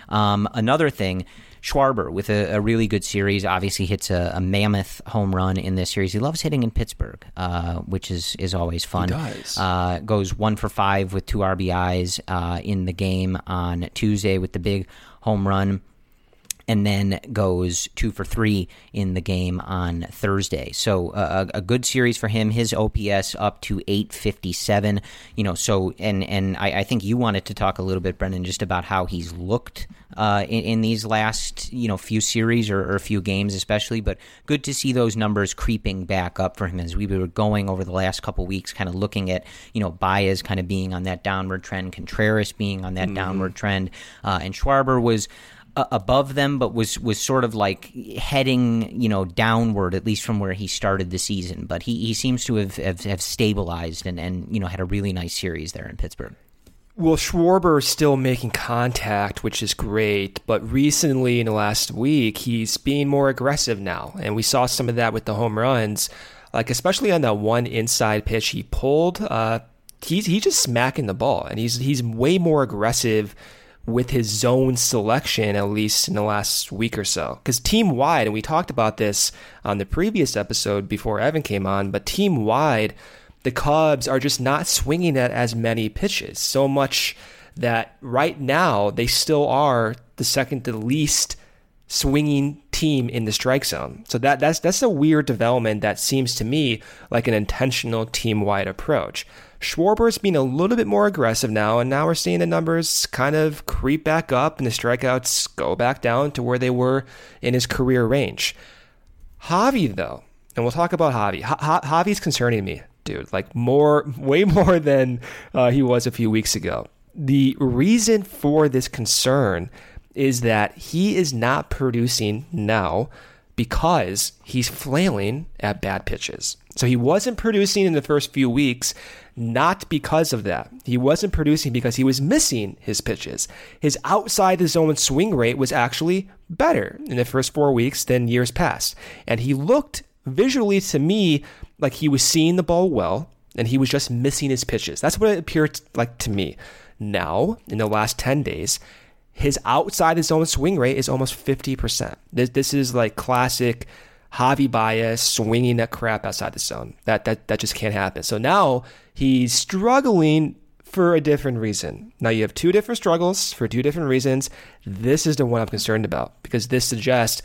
Um, another thing, Schwarber with a, a, really good series. Obviously, hits a, a, mammoth home run in this series. He loves hitting in Pittsburgh, uh, which is is always fun. He does. Uh, goes one for five with two RBIs uh, in the game on Tuesday with the big home run and then goes two for three in the game on Thursday. So uh, a, good series for him. His OPS up to 857. You know, so and and I, I, think you wanted to talk a little bit, Brendan, just about how he's looked uh, in, in, these last you know few series or, or a few games, especially. But good to see those numbers creeping back up for him as we were going over the last couple weeks, kind of looking at you know Baez kind of being on that downward trend, Contreras being on that mm. downward trend, uh, and Schwarber was uh, above them, but was was sort of like heading you know downward at least from where he started the season. But he, he seems to have, have, have stabilized and and you know had a really nice series there in Pittsburgh. Well, Schwarber is still making contact, which is great. But recently, in the last week, he's being more aggressive now, and we saw some of that with the home runs, like especially on that one inside pitch he pulled. Uh, he's he's just smacking the ball, and he's he's way more aggressive with his zone selection, at least in the last week or so. Because team wide, and we talked about this on the previous episode before Evan came on, but team wide, the Cubs are just not swinging at as many pitches. So much that right now they still are the second to least swinging team in the strike zone. So that that's that's a weird development that seems to me like an intentional team wide approach. Schwarber's being a little bit more aggressive now, and now we're seeing the numbers kind of creep back up and the strikeouts go back down to where they were in his career range. Javi, though, and we'll talk about Javi. Ha- Javi's concerning me, dude, like more, way more than uh, he was a few weeks ago. The reason for this concern is that he is not producing now because he's flailing at bad pitches. So he wasn't producing in the first few weeks, not because of that. He wasn't producing because he was missing his pitches. His outside the zone swing rate was actually better in the first four weeks than years past. And he looked visually to me like he was seeing the ball well and he was just missing his pitches. That's what it appeared like to me. Now, in the last 10 days, his outside the zone swing rate is almost 50%. This, this is like classic Javi Baez swinging that crap outside the zone. That that that just can't happen. So now he's struggling for a different reason. Now you have two different struggles for two different reasons. This is the one I'm concerned about because this suggests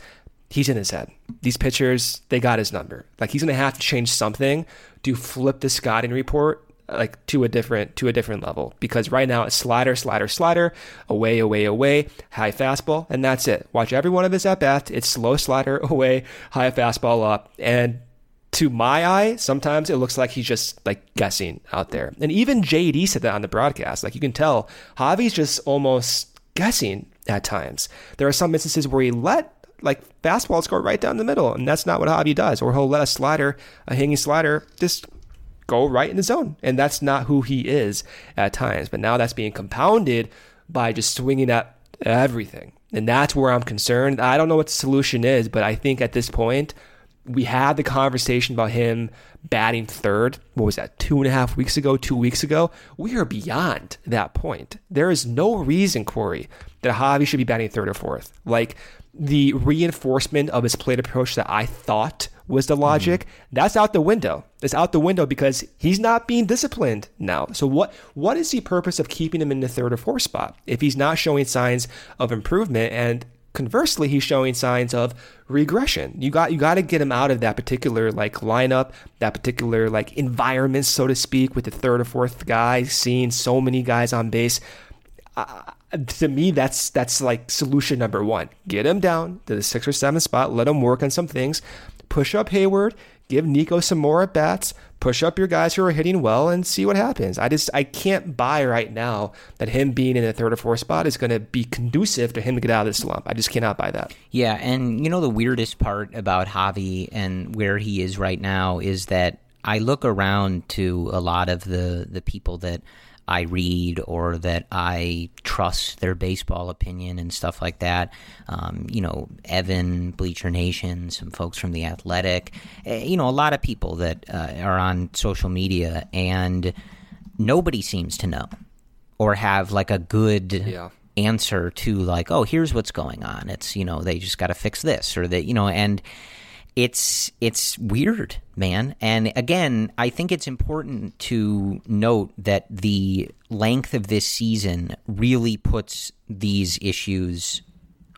he's in his head. These pitchers, they got his number. Like he's gonna have to change something to flip the scouting report like to a different to a different level. Because right now it's slider slider slider away away away high fastball and that's it. Watch every one of his at bats it's slow slider away high fastball up. And to my eye sometimes it looks like he's just like guessing out there. And even JD said that on the broadcast. Like you can tell Javi's just almost guessing at times. There are some instances where he let like fastballs go right down the middle, and that's not what Javi does. Or he'll let a slider, a hanging slider, just go right in the zone. And that's not who he is at times. But now that's being compounded by just swinging at everything. And that's where I'm concerned. I don't know what the solution is, but I think at this point, we had the conversation about him batting third. What was that, two and a half weeks ago, two weeks ago? We are beyond that point. There is no reason, Corey, that Javi should be batting third or fourth. Like the reinforcement of his plate approach that I thought was the logic. Mm-hmm. That's out the window. It's out the window because he's not being disciplined now. So what what is the purpose of keeping him in the third or fourth spot if he's not showing signs of improvement and conversely he's showing signs of regression. You got you got to get him out of that particular like lineup, that particular like environment so to speak with the third or fourth guy seeing so many guys on base. Uh, to me, that's that's like solution number one. Get him down to the six or seven spot. Let him work on some things push up Heyward, give Nico some more at bats, push up your guys who are hitting well, and see what happens. I just I can't buy right now that him being in the third or fourth spot is going to be conducive to him to get out of this slump. I just cannot buy that. Yeah, and you know the weirdest part about Javi and where he is right now is that I look around to a lot of the the people that I read or that I trust their baseball opinion and stuff like that. Um, you know, Evan, Bleacher Nation, some folks from The Athletic, eh, you know, a lot of people that uh, are on social media, and nobody seems to know or have like a good. Yeah answer to like oh here's what's going on it's you know they just got to fix this or that you know and it's it's weird, man. And again, I think it's important to note that the length of this season really puts these issues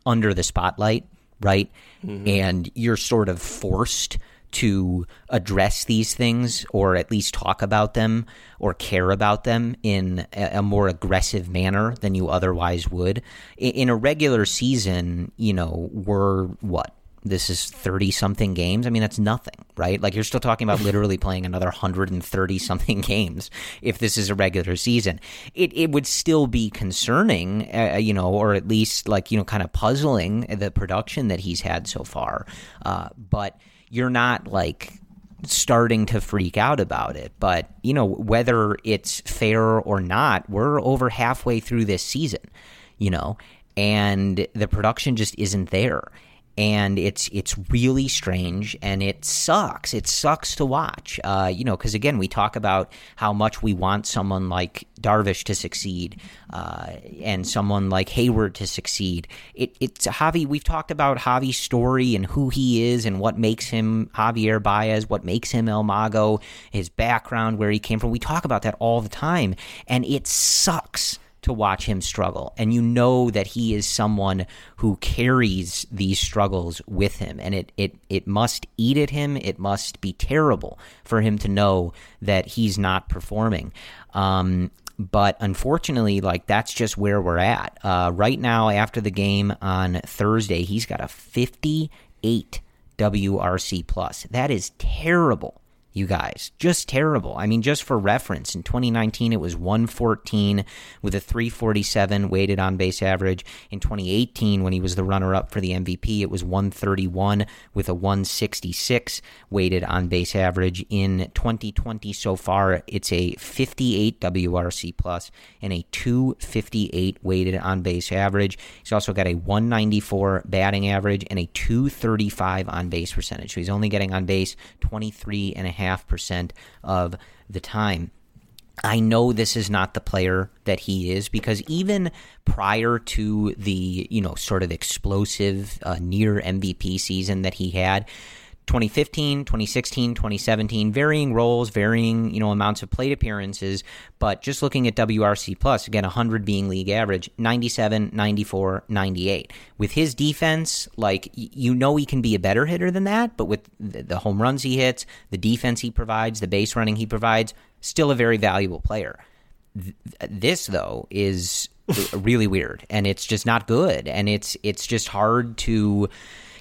under the spotlight, right? Mm-hmm. And you're sort of forced to address these things or at least talk about them or care about them in a, more aggressive manner than you otherwise would. In a regular season, you know, we're what this is 30 something games. I mean, that's nothing, right? Like you're still talking about literally playing another 130 something games if this is a regular season. It, it would still be concerning, uh, you know, or at least like, you know, kind of puzzling the production that he's had so far. Uh, but you're not like starting to freak out about it. But, you know, whether it's fair or not, we're over halfway through this season, you know, and the production just isn't there and it's it's really strange and it sucks. It sucks to watch. Uh, you know, because again, we talk about how much we want someone like Darvish to succeed uh, and someone like Heyward to succeed. It, it's Javi. We've talked about Javi's story and who he is and what makes him Javier Baez, what makes him El Mago, his background, where he came from. We talk about that all the time, and it sucks to watch him struggle. And you know that he is someone who carries these struggles with him. And it, it, it must eat at him. It must be terrible for him to know that he's not performing. Um, but unfortunately, like that's just where we're at. Uh, right now, after the game on Thursday, he's got a 58 WRC plus. That is terrible you guys. Just terrible. I mean, just for reference, in 2019 it was 114 with a 347 weighted on base average. In 2018, when he was the runner up for the MVP, it was 131 with a 166 weighted on base average. In 2020 so far, it's a 58 WRC plus and a 258 weighted on base average. He's also got a 194 batting average and a 235 on base percentage. So he's only getting on base 23 and a half 2.5% of the time. I know this is not the player that he is because even prior to the, you know, sort of explosive uh, near MVP season that he had, 2015, 2016, 2017, varying roles, varying you know amounts of plate appearances, but just looking at WRC plus, again 100 being league average, 97, 94, 98. With his defense, like you know he can be a better hitter than that, but with the home runs he hits, the defense he provides, the base running he provides, still a very valuable player. This though is really weird and it's just not good and it's it's just hard to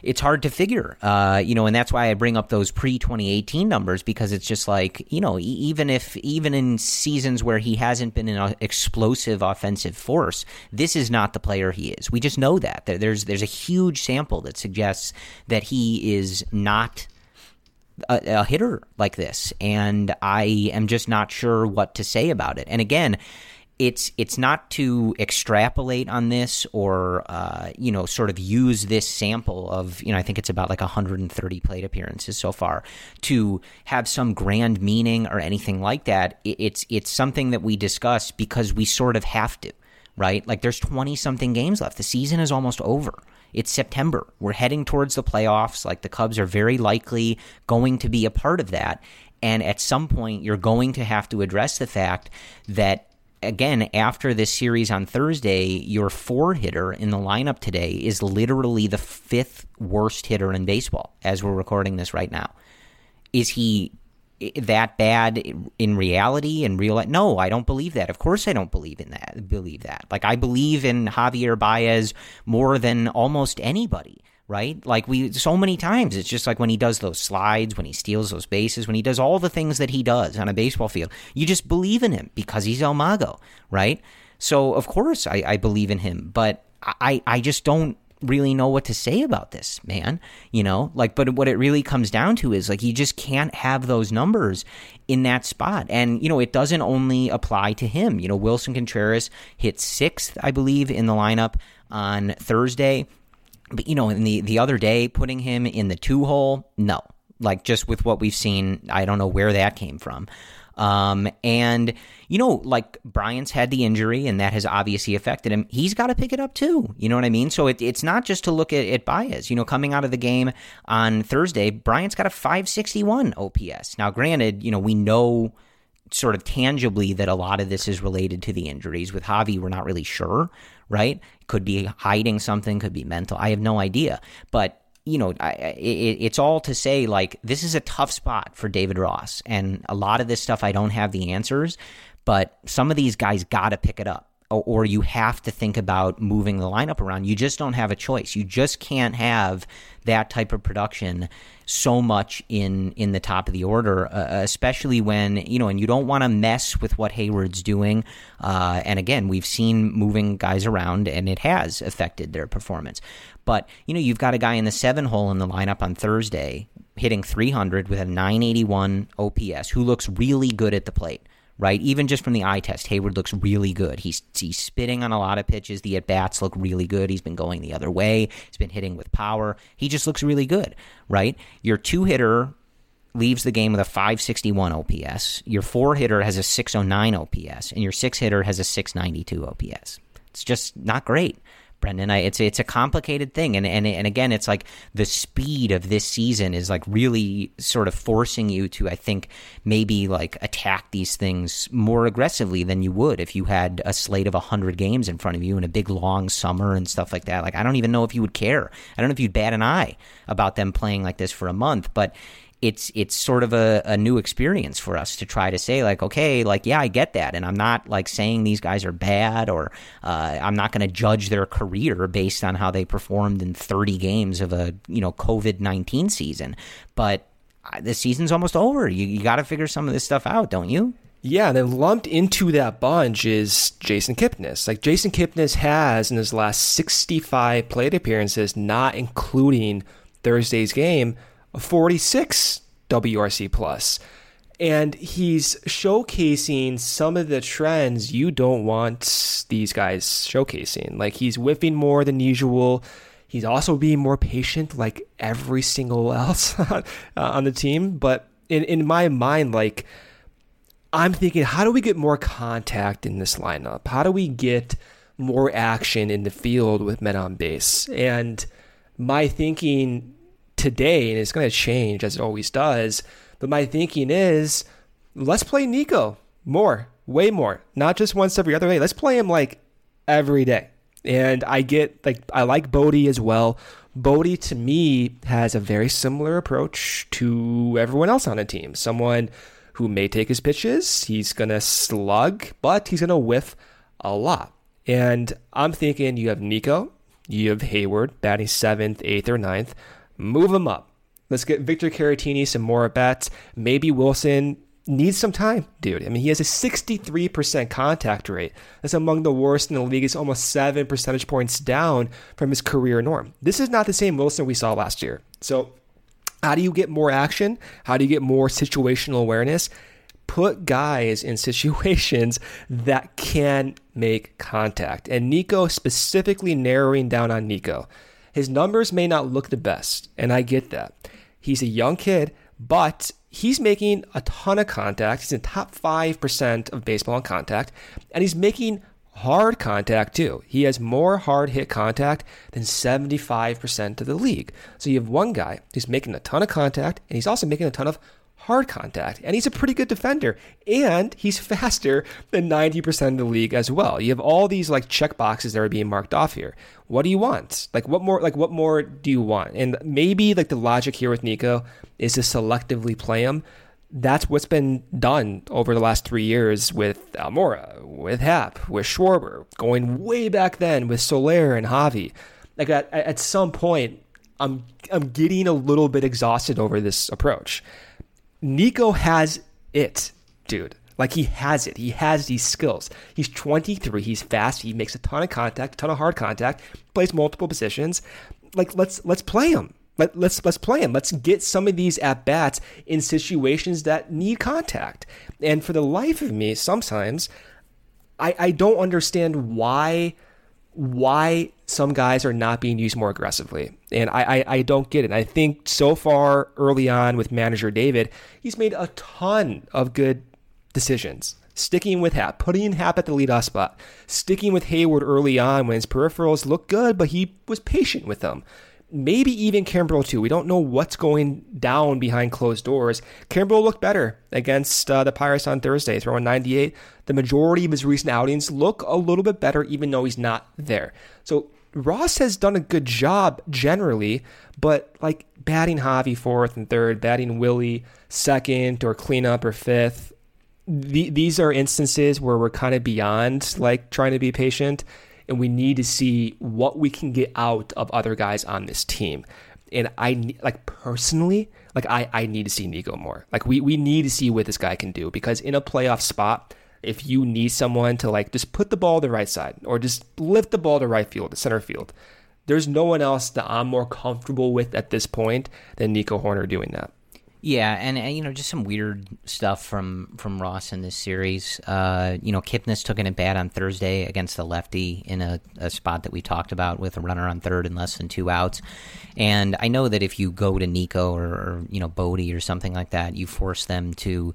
it's hard to figure. Uh, you know, and that's why I bring up those pre 2018 numbers because it's just like you know, even if even in seasons where he hasn't been an explosive offensive force, this is not the player he is. We just know that there's there's a huge sample that suggests that he is not a, a, hitter like this, and I am just not sure what to say about it. And again, it's it's not to extrapolate on this or uh, you know sort of use this sample of you know I think it's about like 130 plate appearances so far to have some grand meaning or anything like that. It's it's something that we discuss because we sort of have to, right? Like there's 20 something games left. The season is almost over. It's September. We're heading towards the playoffs. Like the Cubs are very likely going to be a part of that. And at some point, you're going to have to address the fact that again, after this series on Thursday, your four hitter in the lineup today is literally the fifth worst hitter in baseball as we're recording this right now. Is he eh, that bad in reality in real life? No, I don't believe that. Of course I don't believe in that. Believe that. Like I believe in Javier Baez more than almost anybody right? Like we so many times it's just like when he does those slides, when he steals those bases, when he does all the things that he does on a baseball field, you just believe in him because he's El Mago, right? So of course I, I believe in him, but I, I just don't really know what to say about this, man. You know, like, but what it really comes down to is like, you just can't have those numbers in that spot. And, you know, it doesn't only apply to him. You know, Willson Contreras hit sixth, I believe, in the lineup on Thursday. But, you know, in the, the other day, putting him in the two hole, no. Like, just with what we've seen, I don't know where that came from. Um, and, you know, like Bryant's had the injury and that has obviously affected him. He's got to pick it up too. You know what I mean? So it, it's not just to look at, at Baez. You know, coming out of the game on Thursday, Bryant's got a 561 OPS. Now, granted, you know, we know sort of tangibly that a lot of this is related to the injuries. With Javi, we're not really sure, right? Could be hiding something, could be mental. I have no idea. But you know, I, it, it's all to say like this is a tough spot for David Ross, and a lot of this stuff I don't have the answers, but some of these guys got to pick it up. Or, you have to think about moving the lineup around. You just don't have a choice. You just can't have that type of production so much in in the top of the order, uh, especially when you know, and you don't want to mess with what Heyward's doing. Uh, and again, we've seen moving guys around, and it has affected their performance. But, you know, you've got a guy in the seven hole in the lineup on Thursday hitting 300 with a 981 OPS who looks really good at the plate right? Even just from the eye test, Heyward looks really good. He's he's spitting on a lot of pitches. The at bats look really good. He's been going the other way. He's been hitting with power. He just looks really good, right? Your two hitter leaves the game with a 561 OPS. Your four hitter has a 609 OPS, and your six hitter has a 692 OPS. It's just not great. Brendan. I, it's it's a complicated thing, and and and again, it's like the speed of this season is like really sort of forcing you to, I think, maybe like attack these things more aggressively than you would if you had a slate of hundred games in front of you and a big long summer and stuff like that. Like I don't even know if you would care. I don't know if you'd bat an eye about them playing like this for a month, but it's it's sort of a, a new experience for us to try to say like okay like yeah I get that. And I'm not like saying these guys are bad or uh, I'm not going to judge their career based on how they performed in 30 games of a you know COVID 19 season. But uh, the season's almost over. You, you got to figure some of this stuff out don't you? Yeah, and then lumped into that bunch is Jason Kipnis. Like Jason Kipnis has in his last 65 plate appearances, not including Thursday's game, 46 WRC plus. And he's showcasing some of the trends you don't want these guys showcasing. Like he's whiffing more than usual. He's also being more patient, like every single else uh, on the team. But in, in my mind, like I'm thinking, how do we get more contact in this lineup? How do we get more action in the field with men on base? And my thinking today, and it's going to change as it always does. But my thinking is, let's play Nico more, way more, not just once every other day. Let's play him like every day. And I get like I like Bote as well. Bote to me has a very similar approach to everyone else on a team. Someone who may take his pitches, he's gonna slug, but he's gonna whiff a lot. And I'm thinking you have Nico, you have Heyward batting seventh, eighth, or ninth. Move him up. Let's get Victor Caratini some more at bats. Maybe Willson needs some time, dude. I mean, he has a 63% contact rate. That's among the worst in the league. It's almost seven percentage points down from his career norm. This is not the same Willson we saw last year. So, how do you get more action? How do you get more situational awareness? Put guys in situations that can make contact. And Nico, specifically narrowing down on Nico. His numbers may not look the best, and I get that. He's a young kid, but he's making a ton of contact. He's in top 5% of baseball in contact, and he's making hard contact too. He has more hard hit contact than 75% of the league. So you have one guy who's making a ton of contact, and he's also making a ton of hard contact, and he's a pretty good defender, and he's faster than 90% of the league as well. You have all these like check boxes that are being marked off here. What do you want? Like what more like what more do you want? And maybe like the logic here with Nico is to selectively play him. That's what's been done over the last three years with Almora, with Happ, with Schwarber, going way back then with Soler and Javi. Like at, at some point, I'm I'm getting a little bit exhausted over this approach. Nico has it, dude. Like he has it. He has these skills. He's 23. He's fast. He makes a ton of contact, a ton of hard contact, plays multiple positions. Like let's let's play him. Let, let's let's play him. Let's get some of these at bats in situations that need contact. And for the life of me, sometimes I, I don't understand why why some guys are not being used more aggressively. And I, I, I, don't get it. I think so far early on with manager David, he's made a ton of good decisions. Sticking with Happ, putting Happ at the leadoff spot, sticking with Heyward early on when his peripherals looked good, but he was patient with them maybe even Kimbrel too. We don't know what's going down behind closed doors. Kimbrel looked better against uh, the Pirates on Thursday, throwing 98. The majority of his recent outings look a little bit better, even though he's not there. So Ross has done a good job generally, but like batting Javi fourth and third, batting Willie second or cleanup or fifth. The, these are instances where we're kind of beyond like trying to be patient and we need to see what we can get out of other guys on this team. And I like personally, like I, I need to see Nico more. Like we, we need to see what this guy can do because in a playoff spot, if you need someone to like just put the ball to the right side or just lift the ball to right field, to center field, there's no one else that I'm more comfortable with at this point than Nico Hoerner doing that. Yeah, and, and, you know, just some weird stuff from from Ross in this series. Uh, you know, Kipnis took it bad on Thursday against the lefty in a, a, spot that we talked about with a runner on third and less than two outs. And I know that if you go to Nico or, or you know Bote or something like that, you force them to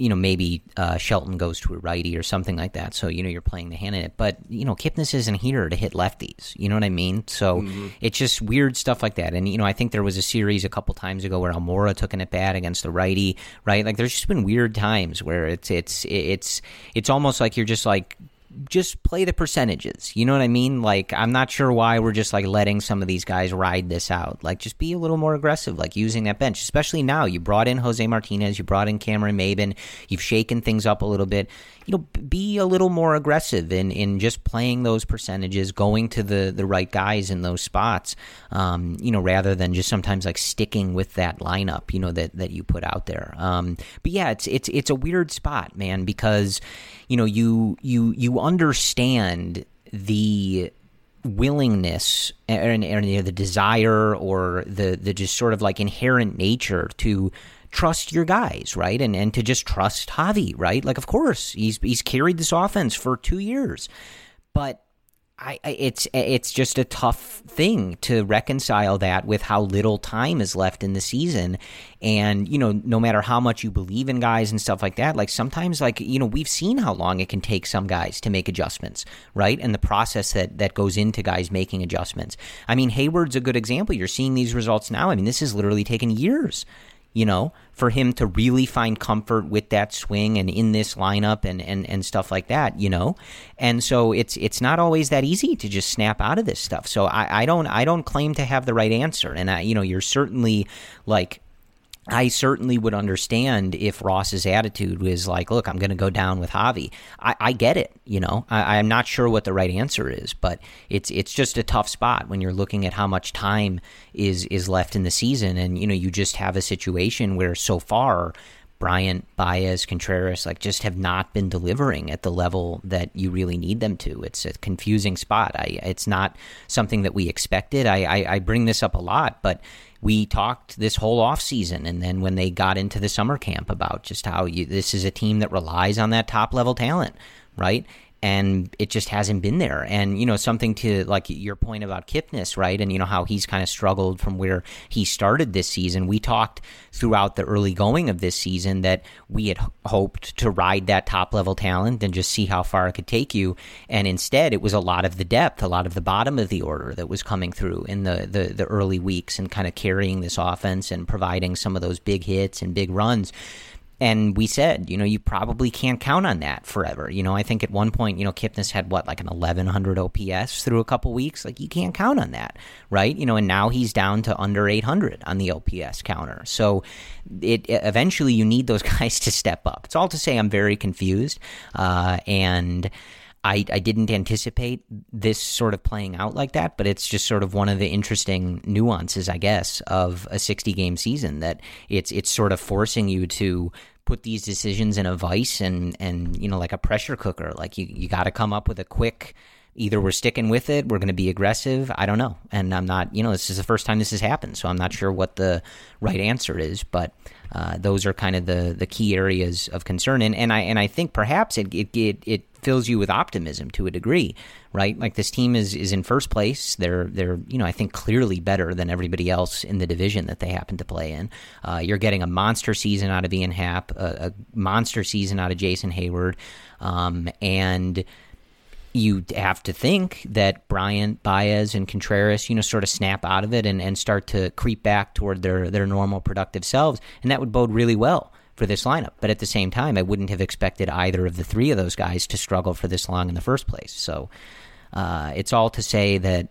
you know, maybe uh, Shelton goes to a righty or something like that. So, you know, you're playing the hand in it. But, you know, Kipnis isn't here to hit lefties. You know what I mean? So mm-hmm. it's just weird stuff like that. And, you know, I think there was a series a couple times ago where Almora took an at bat against the righty, right? Like there's just been weird times where it's, it's, it's, it's almost like you're just like just play the percentages. You know what I mean? Like, I'm not sure why we're just like letting some of these guys ride this out. Like, just be a little more aggressive, like using that bench, especially now. You brought in Jose Martinez, you brought in Cameron Maybin, you've shaken things up a little bit. You know, be a little more aggressive in, in just playing those percentages, going to the, the right guys in those spots, um, you know, rather than just sometimes like sticking with that lineup, you know, that, that you put out there. Um, but yeah, it's, it's, it's a weird spot, man, because you know you you you understand the willingness and, and you know, the desire or the the just sort of like inherent nature to trust your guys, right? And and to just trust Javi, right? Like of course, he's he's carried this offense for 2 years. But I, it's it's just a tough thing to reconcile that with how little time is left in the season, and you know, no matter how much you believe in guys and stuff like that, like sometimes, like you know, we've seen how long it can take some guys to make adjustments, right? And the process that that goes into guys making adjustments. I mean, Heyward's a good example. You're seeing these results now. I mean, this has literally taken years you know, for him to really find comfort with that swing and in this lineup and, and, and stuff like that, you know? And so it's it's not always that easy to just snap out of this stuff. So I, I don't I don't claim to have the right answer. And I you know, you're certainly like I certainly would understand if Ross's attitude was like, look, I'm going to go down with Javi. I, I get it. You know, I, am not sure what the right answer is, but it's it's just a tough spot when you're looking at how much time is is left in the season, and you know, you just have a situation where so far. Bryant, Baez, Contreras, like just have not been delivering at the level that you really need them to. It's a confusing spot. I, it's not something that we expected. I, I, I bring this up a lot, but we talked this whole off season, and then when they got into the summer camp about just how you, this is a team that relies on that top level talent, right? And it just hasn't been there. And you know, something to like your point about Kipnis, right? And you know how he's kind of struggled from where he started this season. We talked throughout the early going of this season that we had hoped to ride that top level talent and just see how far it could take you. And instead, it was a lot of the depth, a lot of the bottom of the order that was coming through in the the, the early weeks and kind of carrying this offense and providing some of those big hits and big runs. And we said, you know, you probably can't count on that forever. You know, I think at one point, you know, Kipnis had what, like an 1100 OPS through a couple weeks. Like, you can't count on that, right? You know, and now he's down to under 800 on the OPS counter. So it eventually you need those guys to step up. It's all to say I'm very confused. Uh, and I, I didn't anticipate this sort of playing out like that, but it's just sort of one of the interesting nuances, I guess, of a 60 game season that it's it's sort of forcing you to put these decisions in a vice and and you know like a pressure cooker. Like you you got to come up with a quick either we're sticking with it, we're going to be aggressive. I don't know. And I'm not, you know, this is the first time this has happened, so I'm not sure what the right answer is, but uh, those are kind of the, the key areas of concern. And, and I and I think perhaps it, it, it, it fills you with optimism to a degree, right? Like this team is, is in first place. They're they're you know I think clearly better than everybody else in the division that they happen to play in. Uh, you're getting a monster season out of Ian Happ, a, a monster season out of Jason Heyward, um, and you have to think that Bryant, Baez, and Contreras, you know, sort of snap out of it and, and start to creep back toward their, their normal productive selves. And that would bode really well for this lineup. But at the same time, I wouldn't have expected either of the three of those guys to struggle for this long in the first place. So uh, it's all to say that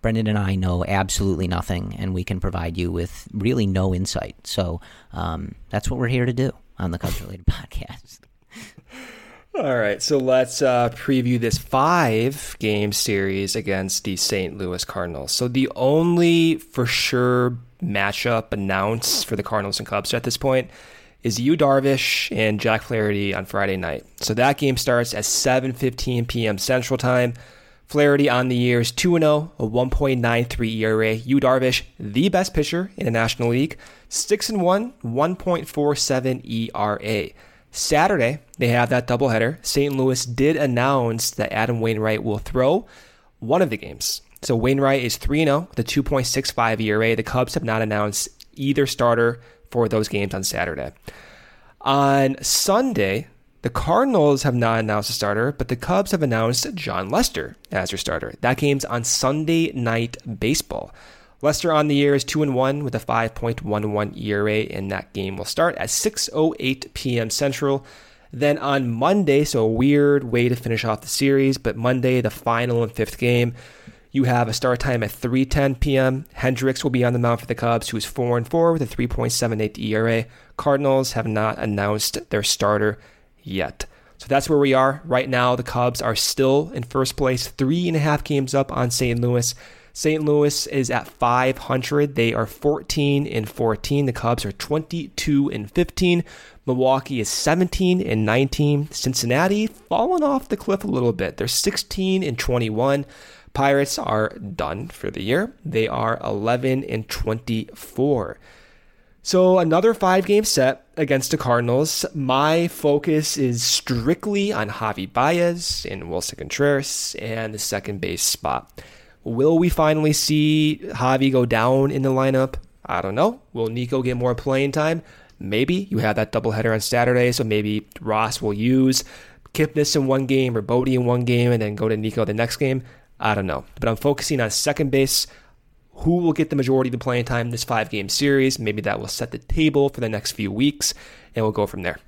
Brendan and I know absolutely nothing, and we can provide you with really no insight. So um, that's what we're here to do on the Cubs Related Podcast. All right, so let's uh, preview this five game series against the St. Louis Cardinals. So, the only for sure matchup announced for the Cardinals and Cubs at this point is Yu Darvish and Jack Flaherty on Friday night. So, that game starts at 7:15 p.m. Central Time. Flaherty on the year is 2 0, a 1.93 ERA. Yu Darvish, the best pitcher in the National League, 6 1, 1.47 ERA. Saturday, they have that doubleheader. St. Louis did announce that Adam Wainwright will throw one of the games. So Wainwright is 3 0 with a 2.65 ERA. The Cubs have not announced either starter for those games on Saturday. On Sunday, the Cardinals have not announced a starter, but the Cubs have announced Jon Lester as their starter. That game's on Sunday night baseball. Lester on the year is 2 and 1 with a 5.11 ERA, and that game will start at 6:08 p.m. Central. Then on Monday, so a weird way to finish off the series, but Monday, the final and fifth game, you have a start time at 3:10 p.m. Hendricks will be on the mound for the Cubs, who is 4 and 4 with a 3.78 ERA. Cardinals have not announced their starter yet. So that's where we are right now. The Cubs are still in first place, three and a half games up on St. Louis. St. Louis is at 500. They are 14 and 14. The Cubs are 22 and 15. Milwaukee is 17 and 19. Cincinnati fallen off the cliff a little bit. They're 16 and 21. Pirates are done for the year. They are 11 and 24. So another five game set against the Cardinals. My focus is strictly on Javi Baez and Willson Contreras and the second base spot. Will we finally see Javi go down in the lineup? I don't know. Will Nico get more playing time? Maybe. You have that doubleheader on Saturday, so maybe Ross will use Kipnis in one game or Bote in one game and then go to Nico the next game. I don't know. But I'm focusing on second base. Who will get the majority of the playing time in this five game series? Maybe that will set the table for the next few weeks, and we'll go from there.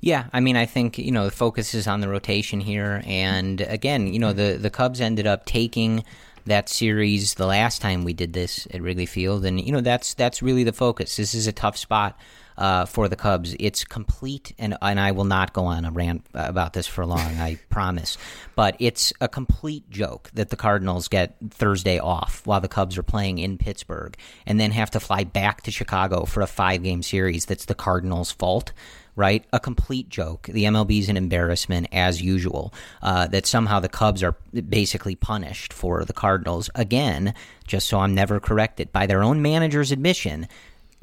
Yeah, I mean, I think you know the focus is on the rotation here, and again, you know the the Cubs ended up taking that series the last time we did this at Wrigley Field, and you know that's that's really the focus. This is a tough spot uh, for the Cubs. It's complete, and and I will not go on a rant about this for long, I promise. But it's a complete joke that the Cardinals get Thursday off while the Cubs are playing in Pittsburgh, and then have to fly back to Chicago for a five game series. That's the Cardinals' fault right? A complete joke. The MLB is an embarrassment as usual. Uh, that somehow the Cubs are basically punished for the Cardinals again, just so I'm never corrected by their own manager's admission.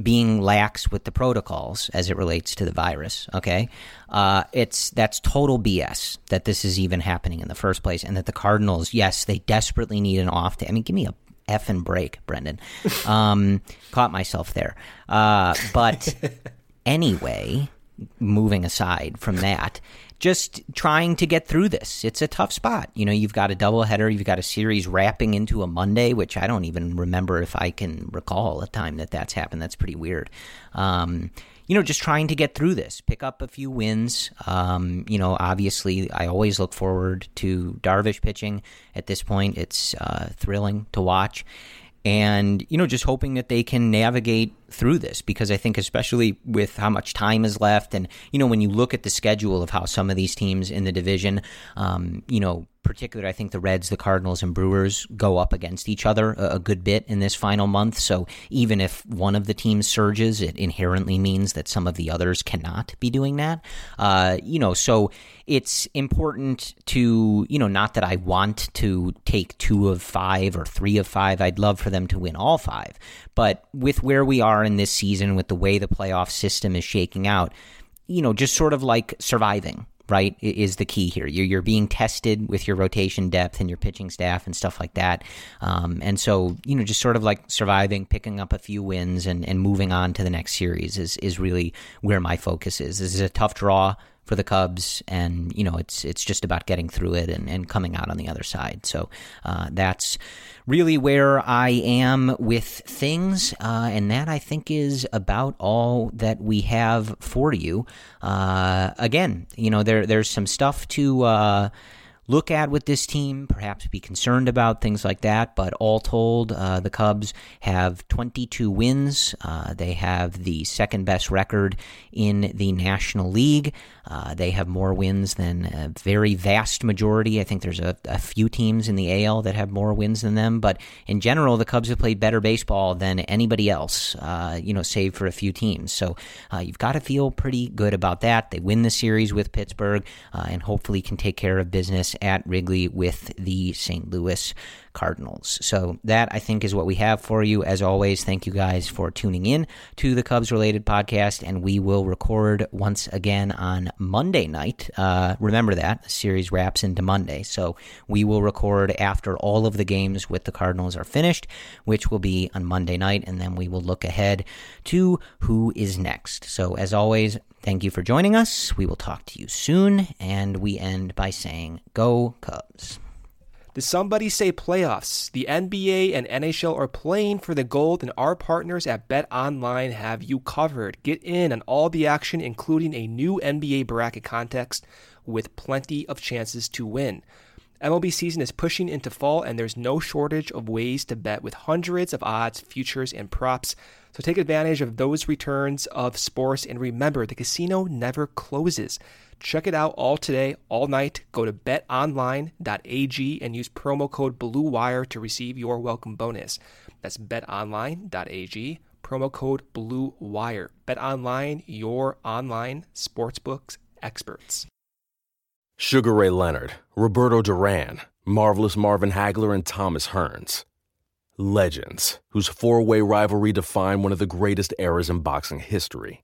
Being lax with the protocols as it relates to the virus, okay, uh, it's that's total BS that this is even happening in the first place, and that the Cardinals, yes, they desperately need an off day. I mean, give me a effing break, Brendan. Um, caught myself there. Uh, but anyway, moving aside from that, just trying to get through this. It's a tough spot. You know, you've got a doubleheader, you've got a series wrapping into a Monday, which I don't even remember if I can recall a time that that's happened. That's pretty weird. Um, you know, just trying to get through this, pick up a few wins. Um, you know, obviously, I always look forward to Darvish pitching. At this point, it's uh, thrilling to watch. and you know just hoping that they can navigate through this because I think especially with how much time is left and you know when you look at the schedule of how some of these teams in the division um, you know particularly, I think the Reds, the Cardinals, and Brewers go up against each other a, a, good bit in this final month. So even if one of the teams surges, it inherently means that some of the others cannot be doing that. Uh, you know, so it's important to, you know, not that I want to take two of five or three of five. I'd love for them to win all five. But with where we are in this season, with the way the playoff system is shaking out, you know, just sort of like surviving right, is the key here. You're, you're being tested with your rotation depth and your pitching staff and stuff like that. Um, and so, you know, just sort of like surviving, picking up a few wins and, and moving on to the next series is, is really where my focus is. This is a tough draw for the Cubs, and you know it's it's just about getting through it and, and coming out on the other side. So uh, that's really where I am with things, uh, and that I think is about all that we have for you. Uh, again, you know there there's some stuff to uh, look at with this team, perhaps be concerned about things like that. But all told, uh, the Cubs have 22 wins. Uh, they have the second best record in the National League. Uh, they have more wins than a very vast majority. I think there's a, a, few teams in the AL that have more wins than them, but in general, the Cubs have played better baseball than anybody else. Uh, you know, save for a few teams. So uh, you've got to feel pretty good about that. They win the series with Pittsburgh, uh, and hopefully can take care of business at Wrigley with the St. Louis Cardinals. So that I think is what we have for you. As always, thank you guys for tuning in to the Cubs related podcast, and we will record once again on Monday night. Uh, remember that the series wraps into Monday, so we will record after all of the games with the Cardinals are finished, which will be on Monday night, and then we will look ahead to who is next. So as always, Thank you for joining us. We will talk to you soon. And we end by saying, Go Cubs. Did somebody say playoffs? The NBA and NHL are playing for the gold, and our partners at Bet Online have you covered. Get in on all the action, including a new NBA bracket contest with plenty of chances to win. MLB season is pushing into fall, and there's no shortage of ways to bet with hundreds of odds, futures, and props. So take advantage of those returns of sports, and remember, the casino never closes. Check it out all today, all night. Go to betonline.ag and use promo code BLUEWIRE to receive your welcome bonus. That's betonline.ag, promo code BLUEWIRE. BetOnline, your online sportsbooks experts. Sugar Ray Leonard, Roberto Duran, Marvelous Marvin Hagler, and Thomas Hearns. Legends, whose four way rivalry defined one of the greatest eras in boxing history.